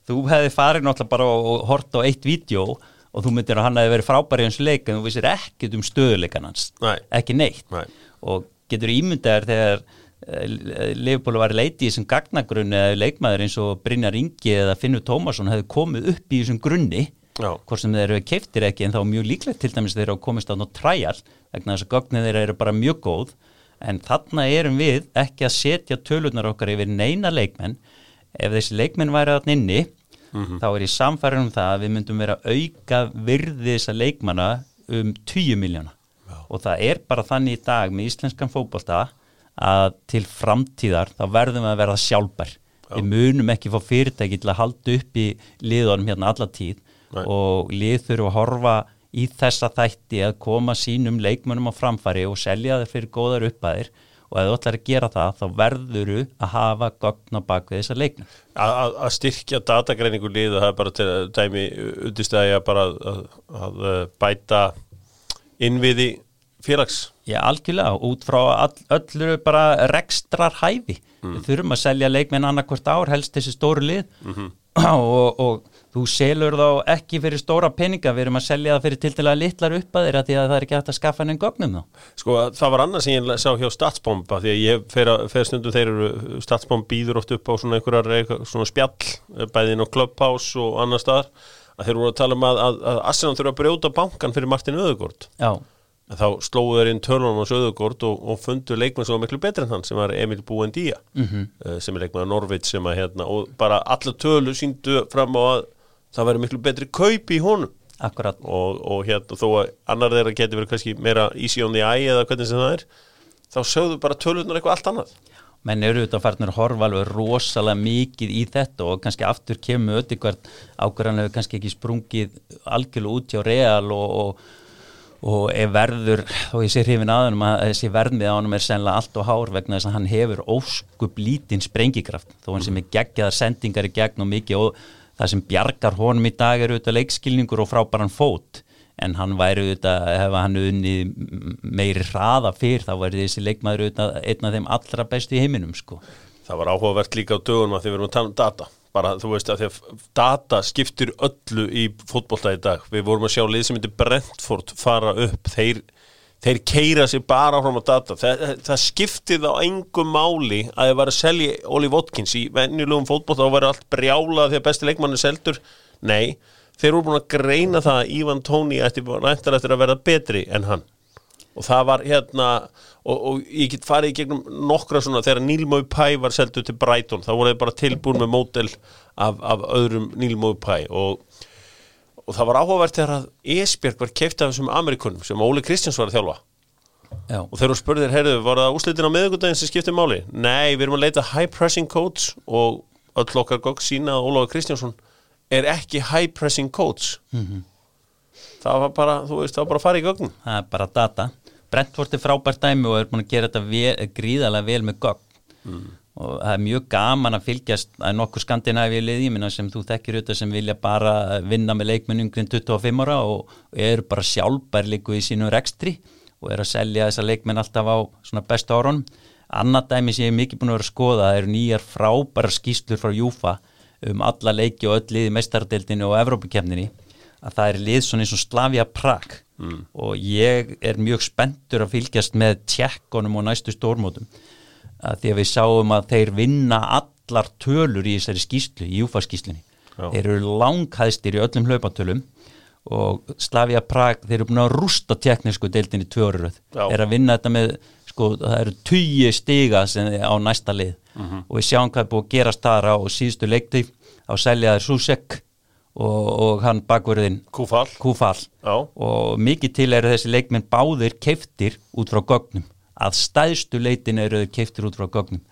þú hefði farið náttúrulega bara og, hort á eitt vídeo og þú myndir að hann hefði verið frábær í hans leik en þú vissir ekkert um stöðuleikan hans Nei. ekki neitt Nei. og getur ímyndaðar þegar Leifbólu var leiti í þessum gagnagrunni eða leikmaður eins og Brynjar Ingi eða Finnur Tómasson hefði komið upp í þessum grunni. Hvort sem þeir eru keiftir ekki en þá mjög líklegt til dæmis þeir eru að komist á nót træjal vegna þess að gögnin þeir eru bara mjög góð. En þarna erum við ekki að setja tölunar okkar yfir neina leikmenn. Ef þessi leikmenn væri þarna inni þá er ég samfærin um það að við myndum vera að auka virði þessa leikmanna um 10 miljóna og það er bara þannig í dag með íslenskan fótbolta að til framtíðar þá verðum við að verða sjálfbær. Við munum ekki fá fyrirtæki til að halda upp í liðunum hérna alla tíð Nei. og lið þurfa að horfa í þessa þætti að koma sínum leikmönnum á framfæri og selja þeir fyrir góðar uppæðir og ef þú ætlar að gera það þá verðuru að hafa gögn á bakvið þessa leikmenn. Að, styrkja datagreiningu lið það er bara til að dæmi undistæðja bara að, að, að bæta innviði félags Já, algjörlega, út frá all, öllu bara rekstrar hæfi. Við þurfum að selja leikmenn annarkvort ár, helst þessi stóru lið. Og, og þú selur þá ekki fyrir stóra peninga, við erum að selja það fyrir til að litlar upp að þeirra því að það er ekki hægt að skaffa henni gögnum þá. Sko það var annað sem ég sá hjá Statsbomba því að ég fer, að- stundum þeir eru Statsbomb býður oft upp á svona einhverjar svona spjall bæðin á Clubhouse og annar staðar að þeir voru að tala um að, að, að Arsenal þurfa að brjóta bankan fyrir Martin Öðugård Já, en þá slóðu þeir inn tölunum á Öðugård og, og fundu leikmann sem var miklu betri en hann sem var Emil Búendía mm -hmm. sem er leikmann á Norvits sem að hérna og bara alla tölu síndu fram á að það væri miklu betri kaup í honum. Akkurat, og, og hérna þó að annar þeirra geti verið kannski meira easy on the eye eða hvernig sem það er þá sögðu bara tölvurnar eitthvað allt annað. Menn eru farnir að horfa alveg rosalega mikið í þetta og kannski aftur kemur auðvitað hvert ákvarðan hefur kannski ekki sprungið algjörlega út hjá real og, og, og verður, og ég sé hrifin aðunum að þessi verðmið á hann er sennilega allt og hár vegna þess að hann hefur óskup lítinn sprengikraft. Þó hann sem er geggjaðar sendingar í gegn og mikið og það sem bjargar honum í dag er auðvitað leikskilningur og frábæran fót. En hann væri auðvitað, ef hann unni meiri hraða fyrr þá væri þessi leikmaður auðvitað einn af þeim allra bestu í heiminum sko. Það var áhugavert líka á dögunum að því við erum að tala um data bara þú veist að því að data skiptir öllu í fótbollta í dag. Við vorum að sjá lið sem heitir Brentford fara upp, þeir, þeir keira sér bara frá data, það, það skiptir á engum máli að það var að selja Oli Watkins í venjulegum fótbollta og verið allt brjálað því að besti leikmann er seldur, nei þeir eru búin að greina það að Ívan Tóni ætti eftir að verða betri en hann og það var hérna og, og ég get farið í gegnum nokkra svona þegar Neil Maupay var seldu til Brighton þá voru þeir bara tilbúin með mótel af, af öðrum Neil Maupay og, og það var áhugavert þegar að Esbjörg var keift af þessum Amerikunum sem Óli Kristjáns var að þjálfa. Já. og þeir eru spurðir, heyrðu, var það úslitin á miðugundaginn sem skiptir máli? Nei, við erum að leita high pressing coach og öll okkar gogg sína að Ólaður Kristjánsson er ekki high pressing coach. Það var bara, þú veist, það var bara að fara í gögn það er bara data Brentford er frábært dæmi og er búin að gera þetta vel, gríðarlega vel með gögn. Mm. og það er mjög gaman að fylgjast að nokkur skandinavíu liði sem þú þekkir auðvitað sem vilja bara vinna með leikmennungrin 25 ára og, eru bara sjálfbærleiku í sínu rekstri og eru að selja þessa leikmenn alltaf á svona bestu árunum. Annað dæmi sem ég hef mikið búin að vera að skoða eru nýjar frábæra skýslur frá Júfa um alla leiki og öll liði meistardeldinu og Evrópakefninni að það er lið svona eins og Slavia Prag. Mm. og ég er mjög spenntur að fylgjast með tjekkonum og næstu stórmótum. Að því að við sáum að þeir vinna allar tölur í þessari skýslu, í Júfa skýslunni þeir eru langhæðstir í öllum hlaupatölum og Slavia Prag þeir eru búin að rústa teknísku deildinni tvöruröð, þeir eru að vinna þetta með sko það eru tugi stiga á næsta lið. Mm -hmm. og við sjáum hvað er búið að gerast þar á síðustu leiktíf á seljaður Susek og, og hann bakverðin Kúfall, Kúfall. og mikið til eru þessi leikminn báðir keiftir út frá gögnum. Að stæðstu leitin eru keiftir út frá gögnum.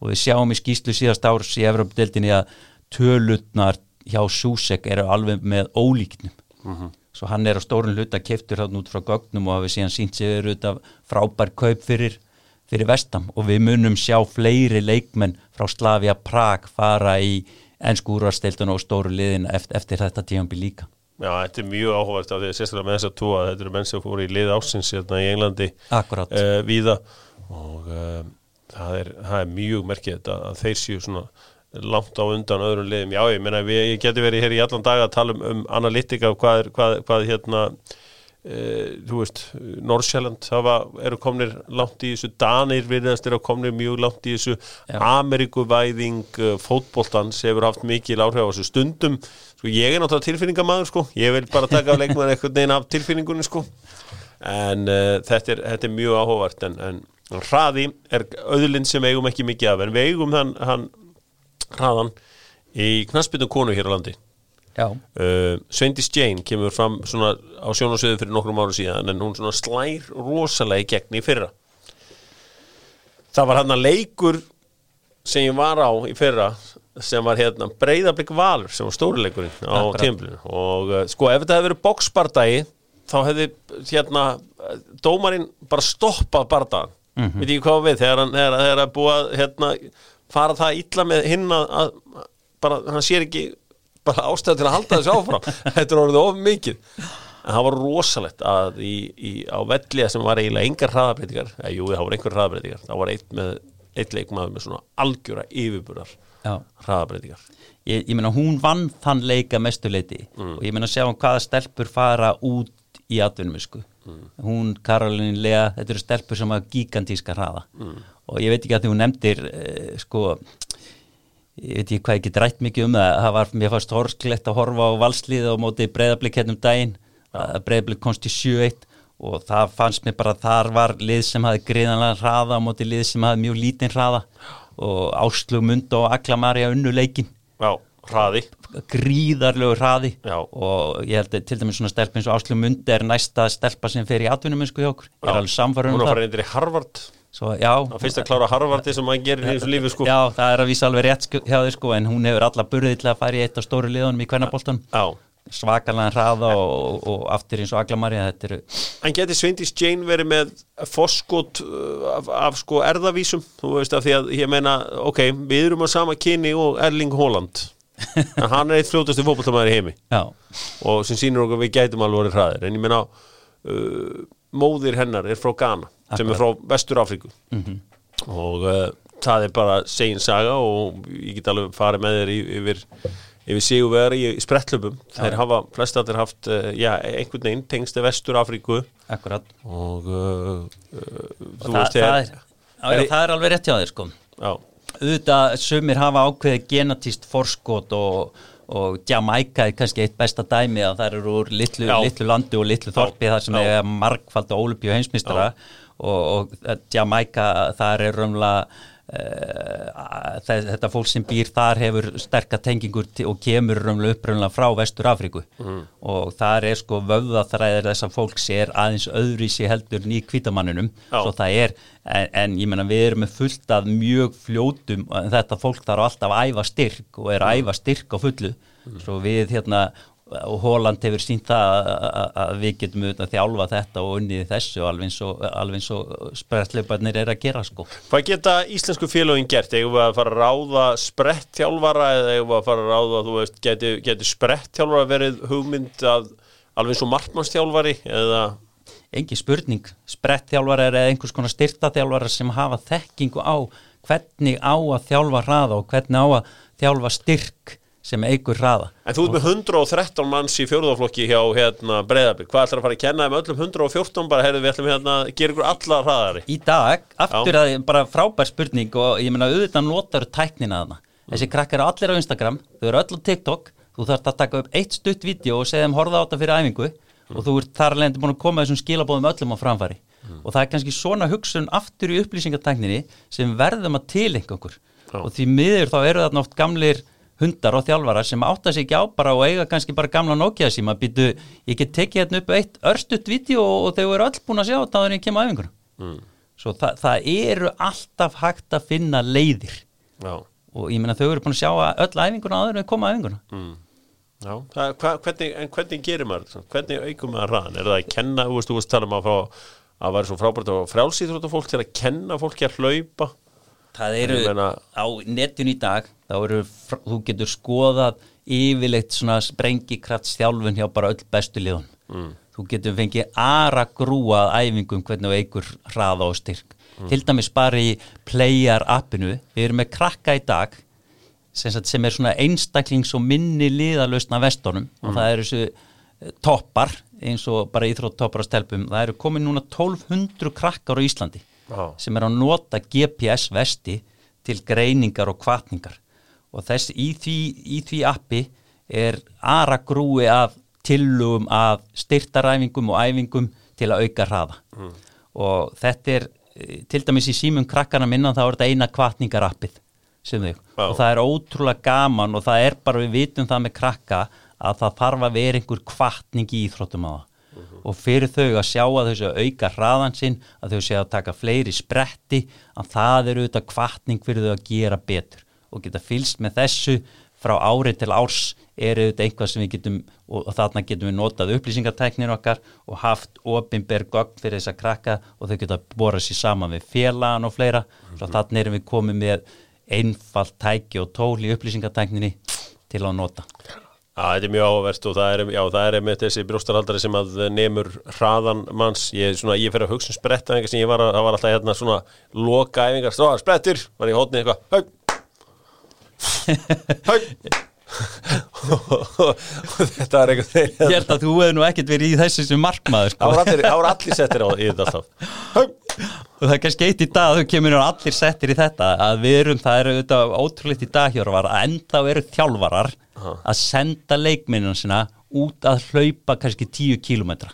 Og við sjáum í skýslu síðast árs í Evropadeildinni að tölutnar hjá Susek eru alveg með ólíknum. Mm -hmm. svo hann er á stórun hluta keiftur hann út frá gögnum og hafi síðan sínt sig eru þetta frábær kaup fyrir fyrir vestam. Og við munum sjá fleiri leikmenn frá Slavia Prag fara í ennskúrarsteildun og stóru liðin eftir, eftir þetta tíanbí líka. Já, þetta er mjög áhugavert af því að sérstaklega með þess að tóa þetta eru menn sem fóru í lið ásins hérna í Englandi uh, víða. Og uh, það, er, það er mjög merkið að þeir séu svona langt á undan öðrum liðum. Já, ég menna, ég geti verið hér í allan dag að tala um, um analytika og hvað, hvað, hvað hérna Uh, þú veist, Norrsjælland eru komnir langt í þessu Danir virðast eru komnir mjög langt í þessu Já. Amerikuvæðing uh, fótbóltans hefur haft mikið áhrif á þessu stundum sko, ég er náttúrulega tilfinningamæður sko. ég vil bara taka af leikmann eitthvað neina af tilfinningunni sko. en uh, þetta, er, þetta er mjög áhugavert en, en hraði er auðlinn sem eigum ekki mikið af en við eigum þann hann, hraðan í knaspinu konu hér á landi Uh, Sveindis Jane kemur fram á sjónasöðu fyrir nokkrum ára síðan en hún slær rosalega í gegn í fyrra. Það var hann að leikur sem ég var á í fyrra sem var hérna breyðarblik valur sem var stórileikurinn á tímplinu og uh, sko ef þetta hefði verið boksbardagi þá hefði hérna dómarinn bara stoppað bardagan mm -hmm. veit ekki hvað við þegar hann er að hérna, fara það illa með hinn að bara hann sér ekki bara ástæða til að halda þessu áfram þetta er orðið of mikið en það var rosalegt að í, í, á velliða sem var eiginlega engar hraðabreitingar eða jú, það voru einhver hraðabreitingar það var eitt, með, eitt leikmaður með svona algjöra yfirburar hraðabreitingar Ég, ég meina hún vann þann leika mestuleiti mm. og ég meina sjá hann hvaða stelpur fara út í atvinnum sko. mm. hún, Karolín Lea þetta eru stelpur sem hafa gigantíska hraða mm. og ég veit ekki að því hún nefndir eh, sko ég veit ekki hvað ég get rætt mikið um það. Var, mér fannst horsklegt að horfa á valslið og móti breyðablik hérna um daginn. Breyðablik komst í 7-1 og það fannst mér bara að þar var lið sem hafi greiðanlega hraða á móti lið sem hafi mjög lítinn hraða. Og Áslug Mund og Akla Marja unnu leikin Já, hraði. Gríðarlegu hraði. Já. og ég held að til dæmis svona stelp eins og Áslu Mundi er næsta stelpa sem fer í atvinnumennsku hjá okkur, ég er alveg Hún um að það Svo, já, Það fyrst að klára Harvardi sem maður gerir í þessu lífi sko. Já, það er að vísa alveg rétt sko, hjá þér sko, en hún hefur alla burðið til að fara í eitt af stóru liðunum í kvennaboltan svakalega hraða og, og, og aftur eins og Aglamarja, þetta eru En geti Sveindís Jane verið með foskot uh, af, af sko erðavísum? Þú veist af því að ég meina ok, við erum á sama kyni og Erling Haaland en hann er eitt fljótasti fótballtamaður í heimi. Já, og sem sýnir okkur við gætum alveg hraðir. En ég meina uh, móðir hennar er frá Ghana sem er frá Vestur Afríku Mhm. og uh, það er bara segin saga og ég get alveg farið með í- yfir yfir sigurvegari í, í sprettlöpum þeir hafa flest allir haft uh, já, einhvern veginn tengst Vestur Afríku akkurat. Og uh, þú það, það, er, já, já, það er alveg rétt hjá þér sko. Já, auðvitað sumir hafa ákveðið genatíst forskot og, og Jamaica er kannski eitt besta dæmi að það eru úr litlu, Já. litlu landi og litlu þorpi þar sem Já. er margfald og ólupju heimsmystara og, og eh, Jamaica þar er raunlega uh, þetta fólk sem býr þar hefur sterka tengingur og kemur raunlega upprunlega frá Vestur Afríku Mhm. og þar er sko vöðaþræðir þess að fólks er aðeins öðruvísi heldur ný kvítamanninum svo það er, en, en ég menna við erum með fullt af mjög fljótum þetta fólk þarf alltaf að æfa styrk og er að æfa styrk á fullu. Svo við hérna og Hóland hefur sínt það að- við getum auðvitað þjálfa þetta og unnið þessu alveg eins og, og sprettleiparnir er að gera sko. Hvað geta íslensku félögin gert? Við að fara að ráða sprettþjálfara eða að fara að ráða þú veist, geti, geti sprettþjálfara verið hugmynd að alveg eins og markmannsþjálfari eða? Engi spurning, sprettþjálfarar eða einhvers konar styrtaþjálfarar sem hafa þekkingu á hvernig á að þjálfa hraða og hvernig á að þjálfa styrk sem eigur hraða En þú ert með 113 manns í fjórðaflokki hjá hérna Breiðablik. Hvað ætlar að fara að kenna þeim öllum 114 bara, heyrðu við ætlum hérna að gera ykkur alla hraðari? í dag, aftur að bara frábær spurning og ég meina auðvitað notar tæknina þarna. Þessi krakkar eru allir á Instagram, þau eru öll á TikTok, þú þarfst að taka upp eitt stutt vídeo og segja þeim horfa á þetta fyrir æfingu og þú ert þar alveg búin að koma þessum skilabóðum öllum á framfæri. Og það er kannski svona hugsun aftur í upplýsingatækninni sem verðum að tilenga okkur. Já. Og því miður þá eru þarna oft gamlir hundar og þjálfarar sem átta sig ekki á bara og eiga kannski bara gamla Nokia síma býtu, ég get tekið hérna upp eitt örstutt vídeo og þau eru öll búin að sjá þetta þannig að ég kem á æfinguna Mm. svo það, það eru alltaf hægt að finna leiðir Já. og ég meina þau eru búin að sjá að öll æfinguna áður en koma æfinguna Mm. Það, hva, hvernig, en hvernig gerir maður? Hvernig aukum maður hraðan? Er það að kenna, þú veist, þú veist tala um að fá að vera svo frábært og frjálsýþrótta fólk til að kenna fólki að hlaupa? Það eru meina- á netun í dag þá eru, þú getur skoðað yfirleitt svona sprengikraftsþjálfun hjá bara öll bestu liðun mm. þú getur fengið ara grúað æfingum hvernig eigur hraða og styrk. Til dæmis bara í Playar appinu, við erum með krakka í dag sem, sem er svona einstaklings og minni liðalösna vestunum. Og það eru þessu eh, toppar eins og bara íþrótt toppar á stelpum. Það eru komin núna 1200 krakkar á Íslandi Já. sem er að nota GPS vesti til greiningar og kvartningar og þess í því, í því appi er ara grúi af tillugum af styrtaræfingum og æfingum til að auka hraða. Og þetta er eh, til dæmis í símum krakkana minna þá er þetta eina kvartningarappið Já. og það er ótrúlega gaman og það er bara við vitum það með krakka að það þarf að vera einhver kvartning í íþróttum á það og fyrir þau að sjá að þau séu að auka hraðan sinn að þau séu að taka fleiri spretti að það eru auðvitað kvartning fyrir þau að gera betur. Og geta fylst með þessu frá ári til árs er auðvitað einhvað sem við getum og, þarna getum við notað upplýsingartæknir okkar og haft opinber gögn fyrir þess að krakka og þau geta borað sér saman við félagan og fleira. Svo þarna erum við komið með einfalt tæki og tól í upplýsingartækninni til að nota Já, þetta er mjög áverst og það er, já, það er með þessi brjóstarhaldari sem að nemur hraðan manns, ég, svona, ég fer að hugsa um sprettaðingar sem ég var að, það var alltaf hérna svona loka æfingar, stóða, sprettur, var ég hótni eitthvað, haug, haug, og þetta er eitthvað Ég þegar, held að þú hefur nú ekkert verið í þessu sem markmaður sko. það voru allir, settir á þetta alltaf, haug, og það er kannski eitt í dag að þau kemur og allir settir í þetta að við erum, það eru auðvitað ótrúleitt í dag hér að enda eru þjálfarar að senda leikminnum sína út að hlaupa kannski 10 kílómetra.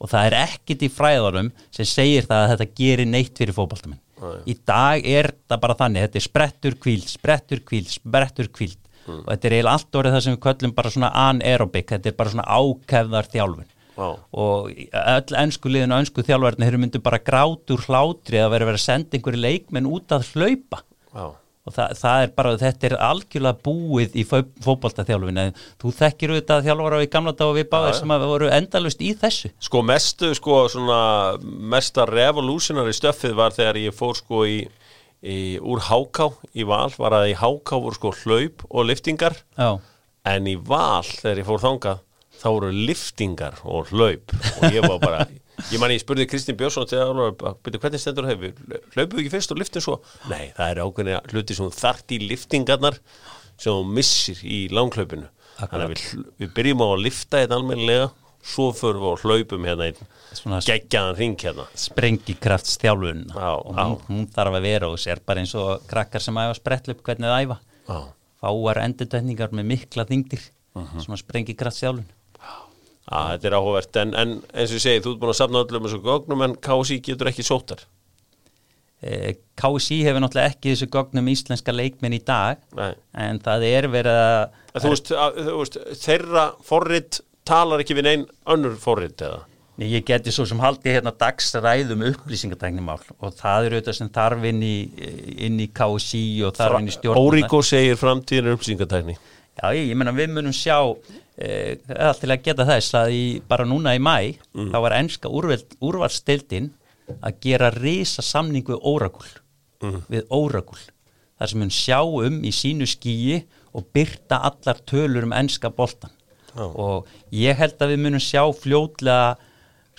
Og það er ekkit í fræðarum sem segir það að þetta gerir neitt fyrir fótballtamenn í dag er það bara þannig þetta er sprettur kvíld, sprettur kvíld, sprettur kvíld og þetta er eiginlega allt orðið það sem við köllum bara svona anaerobic, þetta er bara svona ákefðar þjálfun Já. og öll ennsku liðin og ennsku þjálfarnir þeir myndu bara grátur hlátri að vera vera að senda einhverju leikmenn út að hlaupa. Já. og það, það er bara, þetta er algjörlega búið í fótboltaþjálfin þú þekkir auðvitað þjálfara í gamla dag og við báðir sem að voru endalust í þessu. Sko mestu, sko svona mesta revolutionary stöffið var þegar ég fór sko í, í úr háká í val, var að í háká voru sko hlaup og liftingar Já, en í val þegar ég fór þangað þá voru liftingar og hlaup. Og ég var bara, ég man ég spurði Kristín Björnsson til að byrja hvernig stendur það hefur hlaupum við ekki fyrst og liftum svo? Nei, það er ákveðin hluti sem þart í liftingarnar sem þú missir í langhlaupinu. Þannig að við, við byrjum á að lifta þetta almennilega svo förum við á hlaupum hérna einn geggjaðan ring hérna. Sprengikraftsþjálfun Já, og hún, hún þarf að vera og sér bara eins og krakkar sem æfa sprettlu upp hvernig það æfa. Já. fáar endurtækningar með mikla þingdir svona sprengikraftsþjálfun Já, þetta er áhugavert en, en eins og ég segi, þú ert búin að safna öllum þessu gögnum en KSI getur ekki sóttar eh, KSI hefur náttúrulega ekki þessu gognum íslenska leikminn í dag Nei. en það er verið að En Þú veist, að, þú veist, þeirra forrit talar ekki við neinn önnur forrit eða? Ég geti svo sem haldi hérna dagsræðum upplýsingatæknimál og það eru auðvitað sem þarf inn í, inn í KSI og þarf inn í stjórn Órikó segir framtíðin er upplýsingatækni Já, ég, ég meina við munum sjá allt til að geta þess að í, bara núna í mæ þá var enska úrvalstildin að gera risa samning við Órakul við Órakul þar sem mun sjá um í sínu skíi og byrta allar tölur um enska boltan Já. og ég held að við munum sjá fljótlega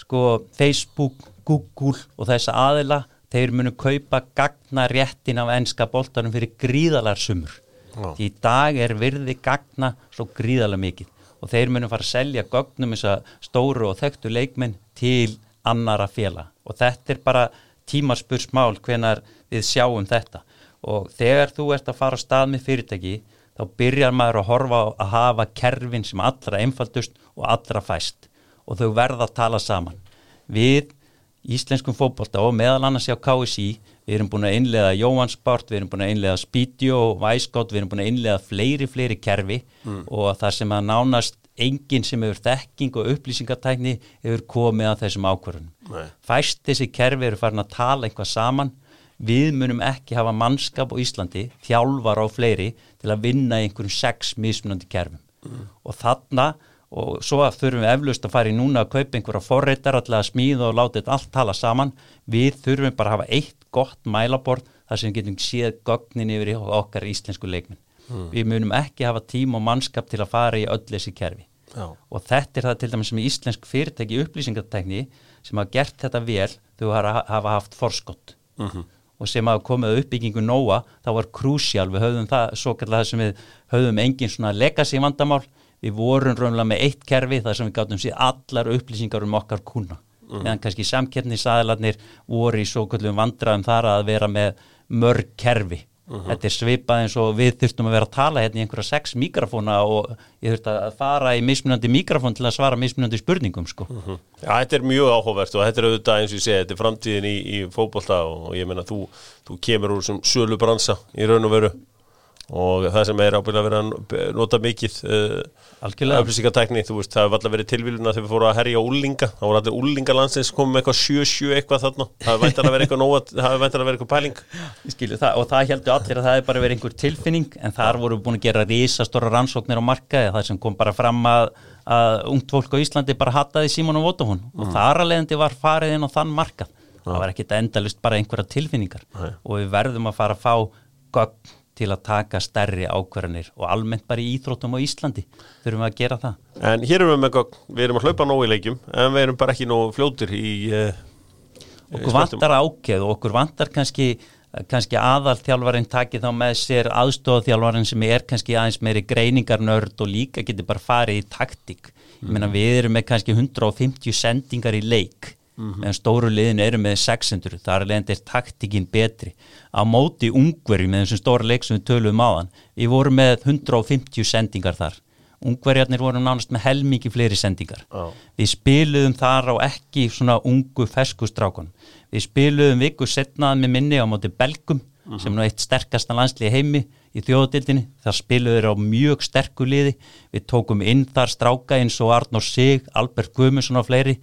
sko Facebook, Google og þessa aðila þeir munu kaupa gagna réttin af enska boltanum fyrir gríðalar sumur. Já. því í dag er virði gagna svo gríðalega mikið og þeir munu fara að selja gögnum þess að stóru og þekktu leikmenn til annara fjela og þetta er bara tímaspursmál hvenar við sjáum þetta. Og þegar þú ert að fara á stað með fyrirtæki þá byrjar maður að horfa að hafa kerfin sem allra einfaldust og allra fæst. Og þau verða að tala saman. Við íslenskum fótbolta og meðal annars hjá KSI við erum búin að innlega Jóhansport, við erum búin að innlega Speedio Væskott, við erum búin að innlega fleiri, fleiri kerfi og það sem að nánast enginn sem hefur þekking og upplýsingatækni hefur komið að þessum ákvörðunum. Fæst þessi kerfi eru farin að tala eitthvað saman, við munum ekki hafa mannskap á Íslandi, þjálfar á fleiri til að vinna einhverjum sex mismunandi kerfum. Og þarna og svo þurfum við eflaust að fara í núna að kaupa einhverja forreitar alltaf að smíða og láta þetta allt tala saman. Við þurfum bara að hafa eitt gott mælabord þar sem við getum séð gögnin yfir okkar íslensku leikminn við munum ekki hafa tím og mannskap til að fara í öll þessi kerfi. Já. og þetta er það til dæmis sem íslensk fyrirtæki upplýsingartekni sem hafa gert þetta vel þau hafa, haft forskott og sem hafa komið uppbyggingu nóa þá var krúsjál, við höfðum það svo kallar það sem við höfðum engin svona legacy vandamál, við vorum raunlega með eitt kerfi þar sem við gátum sér allar upplýsingar um okkar kuna meðan kannski samkeppnisæðlarnir voru í svo kallum vandraðum þar að vera með mörg kerfi. Þetta er svipað eins og við þurftum að vera að tala hérna í einhverja sex mikrofóna og ég þurfti að fara í mismunandi mikrofón til að svara mismunandi spurningum sko. Já, þetta er mjög áhugavert og þetta er auðvitað eins og ég segi, þetta er framtíðin í, í fótbolta og ég meina þú, þú kemur úr sem sölu bransa í raun og veru og það sem er að vera að nota mikið Algjörlega. upplýsingatækni, þú veist, það hefur alltaf verið tilvíluna þegar við fórum að herja úlinga, þá voru allir úlingalandsins komið með eitthvað 7-7 eitthvað þarna. Það hefur væntanlega verið eitthvað nóg, það hefur væntanlega verið eitthvað pæling. Ég skilju það og það heldur allir að það er bara verið einhver tilfinning en þar voru búin að gera risastóra rannsóknir á markaði það sem kom bara fram að, að ungt fólk á Íslandi bara hattaði Simon og Votafón og þar að og til að taka stærri ákvarðanir og almennt bara í íþróttum á Íslandi. Þurfum við að gera það? En hér erum við með gögn, við erum að hlaupa nóg í leikjum en við erum bara ekki nóg fljótir í uh, okkur vantar ákveð og okkur vantar kannski kannski aðalþjálfarinn taki þá með sér aðstofþjálfarinn sem er kannski aðeins meiri greiningarnörd og líka getur bara farið í taktík. Ég meina við erum með kannski 150 sendingar í leik meðan stóru liðinu eru með 600 þar er leiðandi er taktíkin betri. Á móti ungverju með þessum stóra leik sem við töluðum áðan við vorum með 150 sendingar þar. Ungverjarnir voru nánast með helmingi fleiri sendingar. Já. við spiluðum þar á ekki svona ungu feskustrákun við spiluðum viku setnaðan með minni á móti belgum sem er eitt sterkasta landslið heimi í þjóðadildinni, það spiluður á mjög sterku liði, við tókum inn þar stráka eins og Arnór Sig, Albert Guðmundsson og fleiri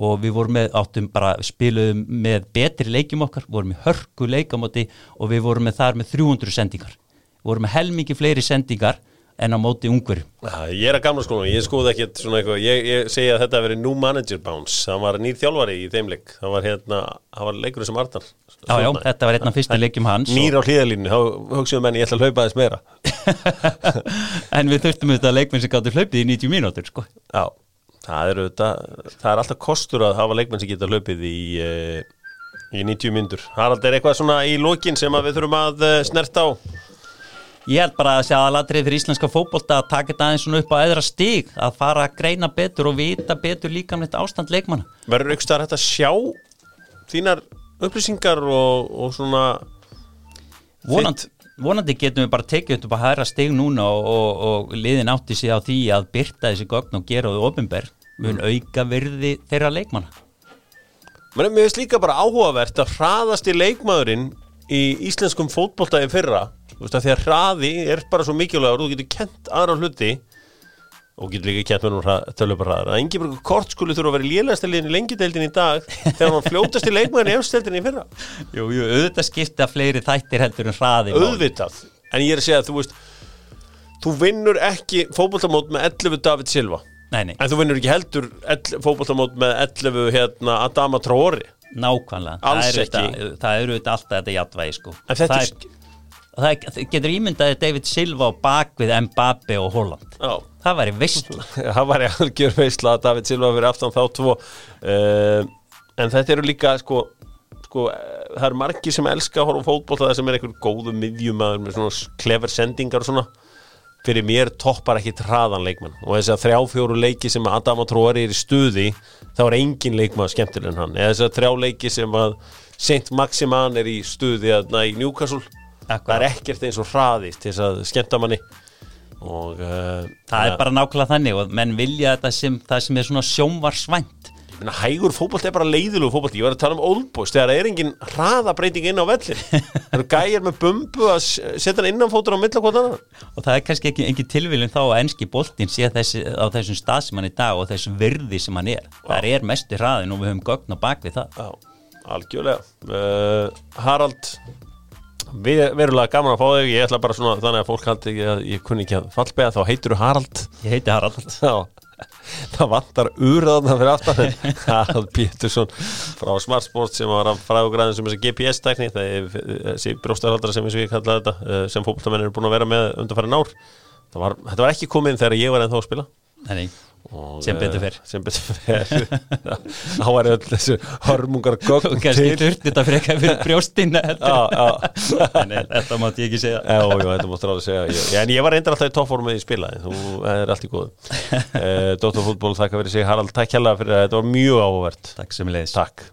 og við vorum með, áttum bara, spiluðum með betri leikjum okkar, vorum með hörku leikamóti og við vorum með þar með 300 sendingar, vorum með helmingi fleiri sendingar en á móti ungverjum. Ég er að gamla skóla, ég skoði ekkert svona eitthvað, ég, ég segja að þetta að veri new manager bounce, það var nýr þjálfari í þeim leik, það var hérna, var leikur sem Arnar. Já, já, þetta var einn af fyrstu leikjum hans. Nýr á hlýðalínu, þá hugsaðum menn ég ætla að hlaupa þess meira. en við þurftum auðvitað leikmenn sem gáttu hlaupið í 90 mínútur, sko. Já, það er auðvitað, það er alltaf kostur að hafa leikmenn sem geta hlaupið í, uh, í 90 mínútur. Harald, er eitthvað svona í lokin sem við þurfum að uh, snerta á? Ég held bara að segja að ladrið fyrir íslenska fókbólta að taka þetta aðeins svona upp á eðra stíg að fara að greina betur og vita betur líka þetta ástand leikmanna. Verður ykkur starf hægt að sjá þínar upplýsingar og, og svona Vonandi, vonandi getum við bara tekið upp að hæra stíg núna og, og, og liðin átti sig á því að byrta þessi gögn og gera þau ofinberð mun mm. auka virði þeirra leikmanna. Mér finnst líka bara áhugavert að hraðast í leikmaðurinn í íslenskum fótbóltaði fyrra þú veist að því að hraði er bara svo mikilvægur og þú getur kent aðra hluti og getur líka kent með nú tölvupar hraðar. Að Ingeborg Kortskóli þurfa að vera í lélægstæliðin í lengjudeldin í dag þegar hann fljótast í leikmæðin í efsteldin í fyrra. Jú, jú, auðvitað skipta fleiri þættir heldur en hraði Auðvitað, en ég er að segja að þú veist þú vinnur ekki fókbóltamót með 11 David Silva. Nei, nei. en þú vinnur ekki heldur fókbóltamót með 11 hérna, Adama Traori Nákvæmlega, Alls það eru auðvitað alltaf þetta jættvægi sko. En þetta er það getur ímyndaði David Silva á bakvið Mbappe og Holland Já. það væri veistla það væri algjör veistla að David Silva fyrir aftan þá tvo. Uh, en þetta eru líka sko, sko það eru margir sem elska að horfa fótból það sem er einhver góðu miðjumæður með svona clever sendingar og svona. Fyrir mér toppar ekki traðan leikmann og þess að þrjá fjóru leiki sem Adam og Tróari er í stuði þá er engin leikmann skemmtileg en hann. Eða þess að þrjá leiki sem að Saint Maximan er í stuði að næ Newcastle það er ekkert eins og hraðist til þess að skemmta manni. Og uh, það er bara nákvæmlega þannig og menn vilja þetta sem það sem er svona sjómvarsvænt hægur fókbalt er bara leiðilug fókbalt ég var að tala um oldboys, þegar er engin hraðabreiting inn á vellin, það eru gæjar með bumbu að setja hann innanfótur á millakvotan og það er kannski ekki, ekki tilvílinn þá að ennski boltin sé þessi, á þessum stað sem hann er í dag og þessum virði sem hann er, Já. það er mestu hraðin og við höfum gögn á bakvið það. Já, algjörlega. Uh, Harald verulega gaman að fá þig, ég ætla bara svona þannig að fólk haldi að ég kunni ekki að fallbega þá heitur þú Harald. Ég heiti Harald. Það vantar úrðaðna fyrir aftan Harald Pétursson frá Smart Sports sem var að fræða græðin sem þessi GPS-tækni það er þessi bróstarhaldara sem ég kallaði þetta eh, sem fólkváltamennir eru búin að vera með undanfæri nár var, Þetta var ekki komið þegar ég var ennþá að spila. Nei, nei sem betur fyrr sem betur fyrr þá er öll þessu hörmungar gögn og kannski þurft þetta eitthvað fyrir brjóstinna en þetta mátti ég ekki segja. Já, já, þetta mátti ráði segja. Já, en ég var reyndar alltaf í toppformið í spila þú er allt í góð uh, Dóttarfútból, þakka fyrir sig. Harald, takk hella fyrir að þetta var mjög áhugavert. Takk sem leiðis Takk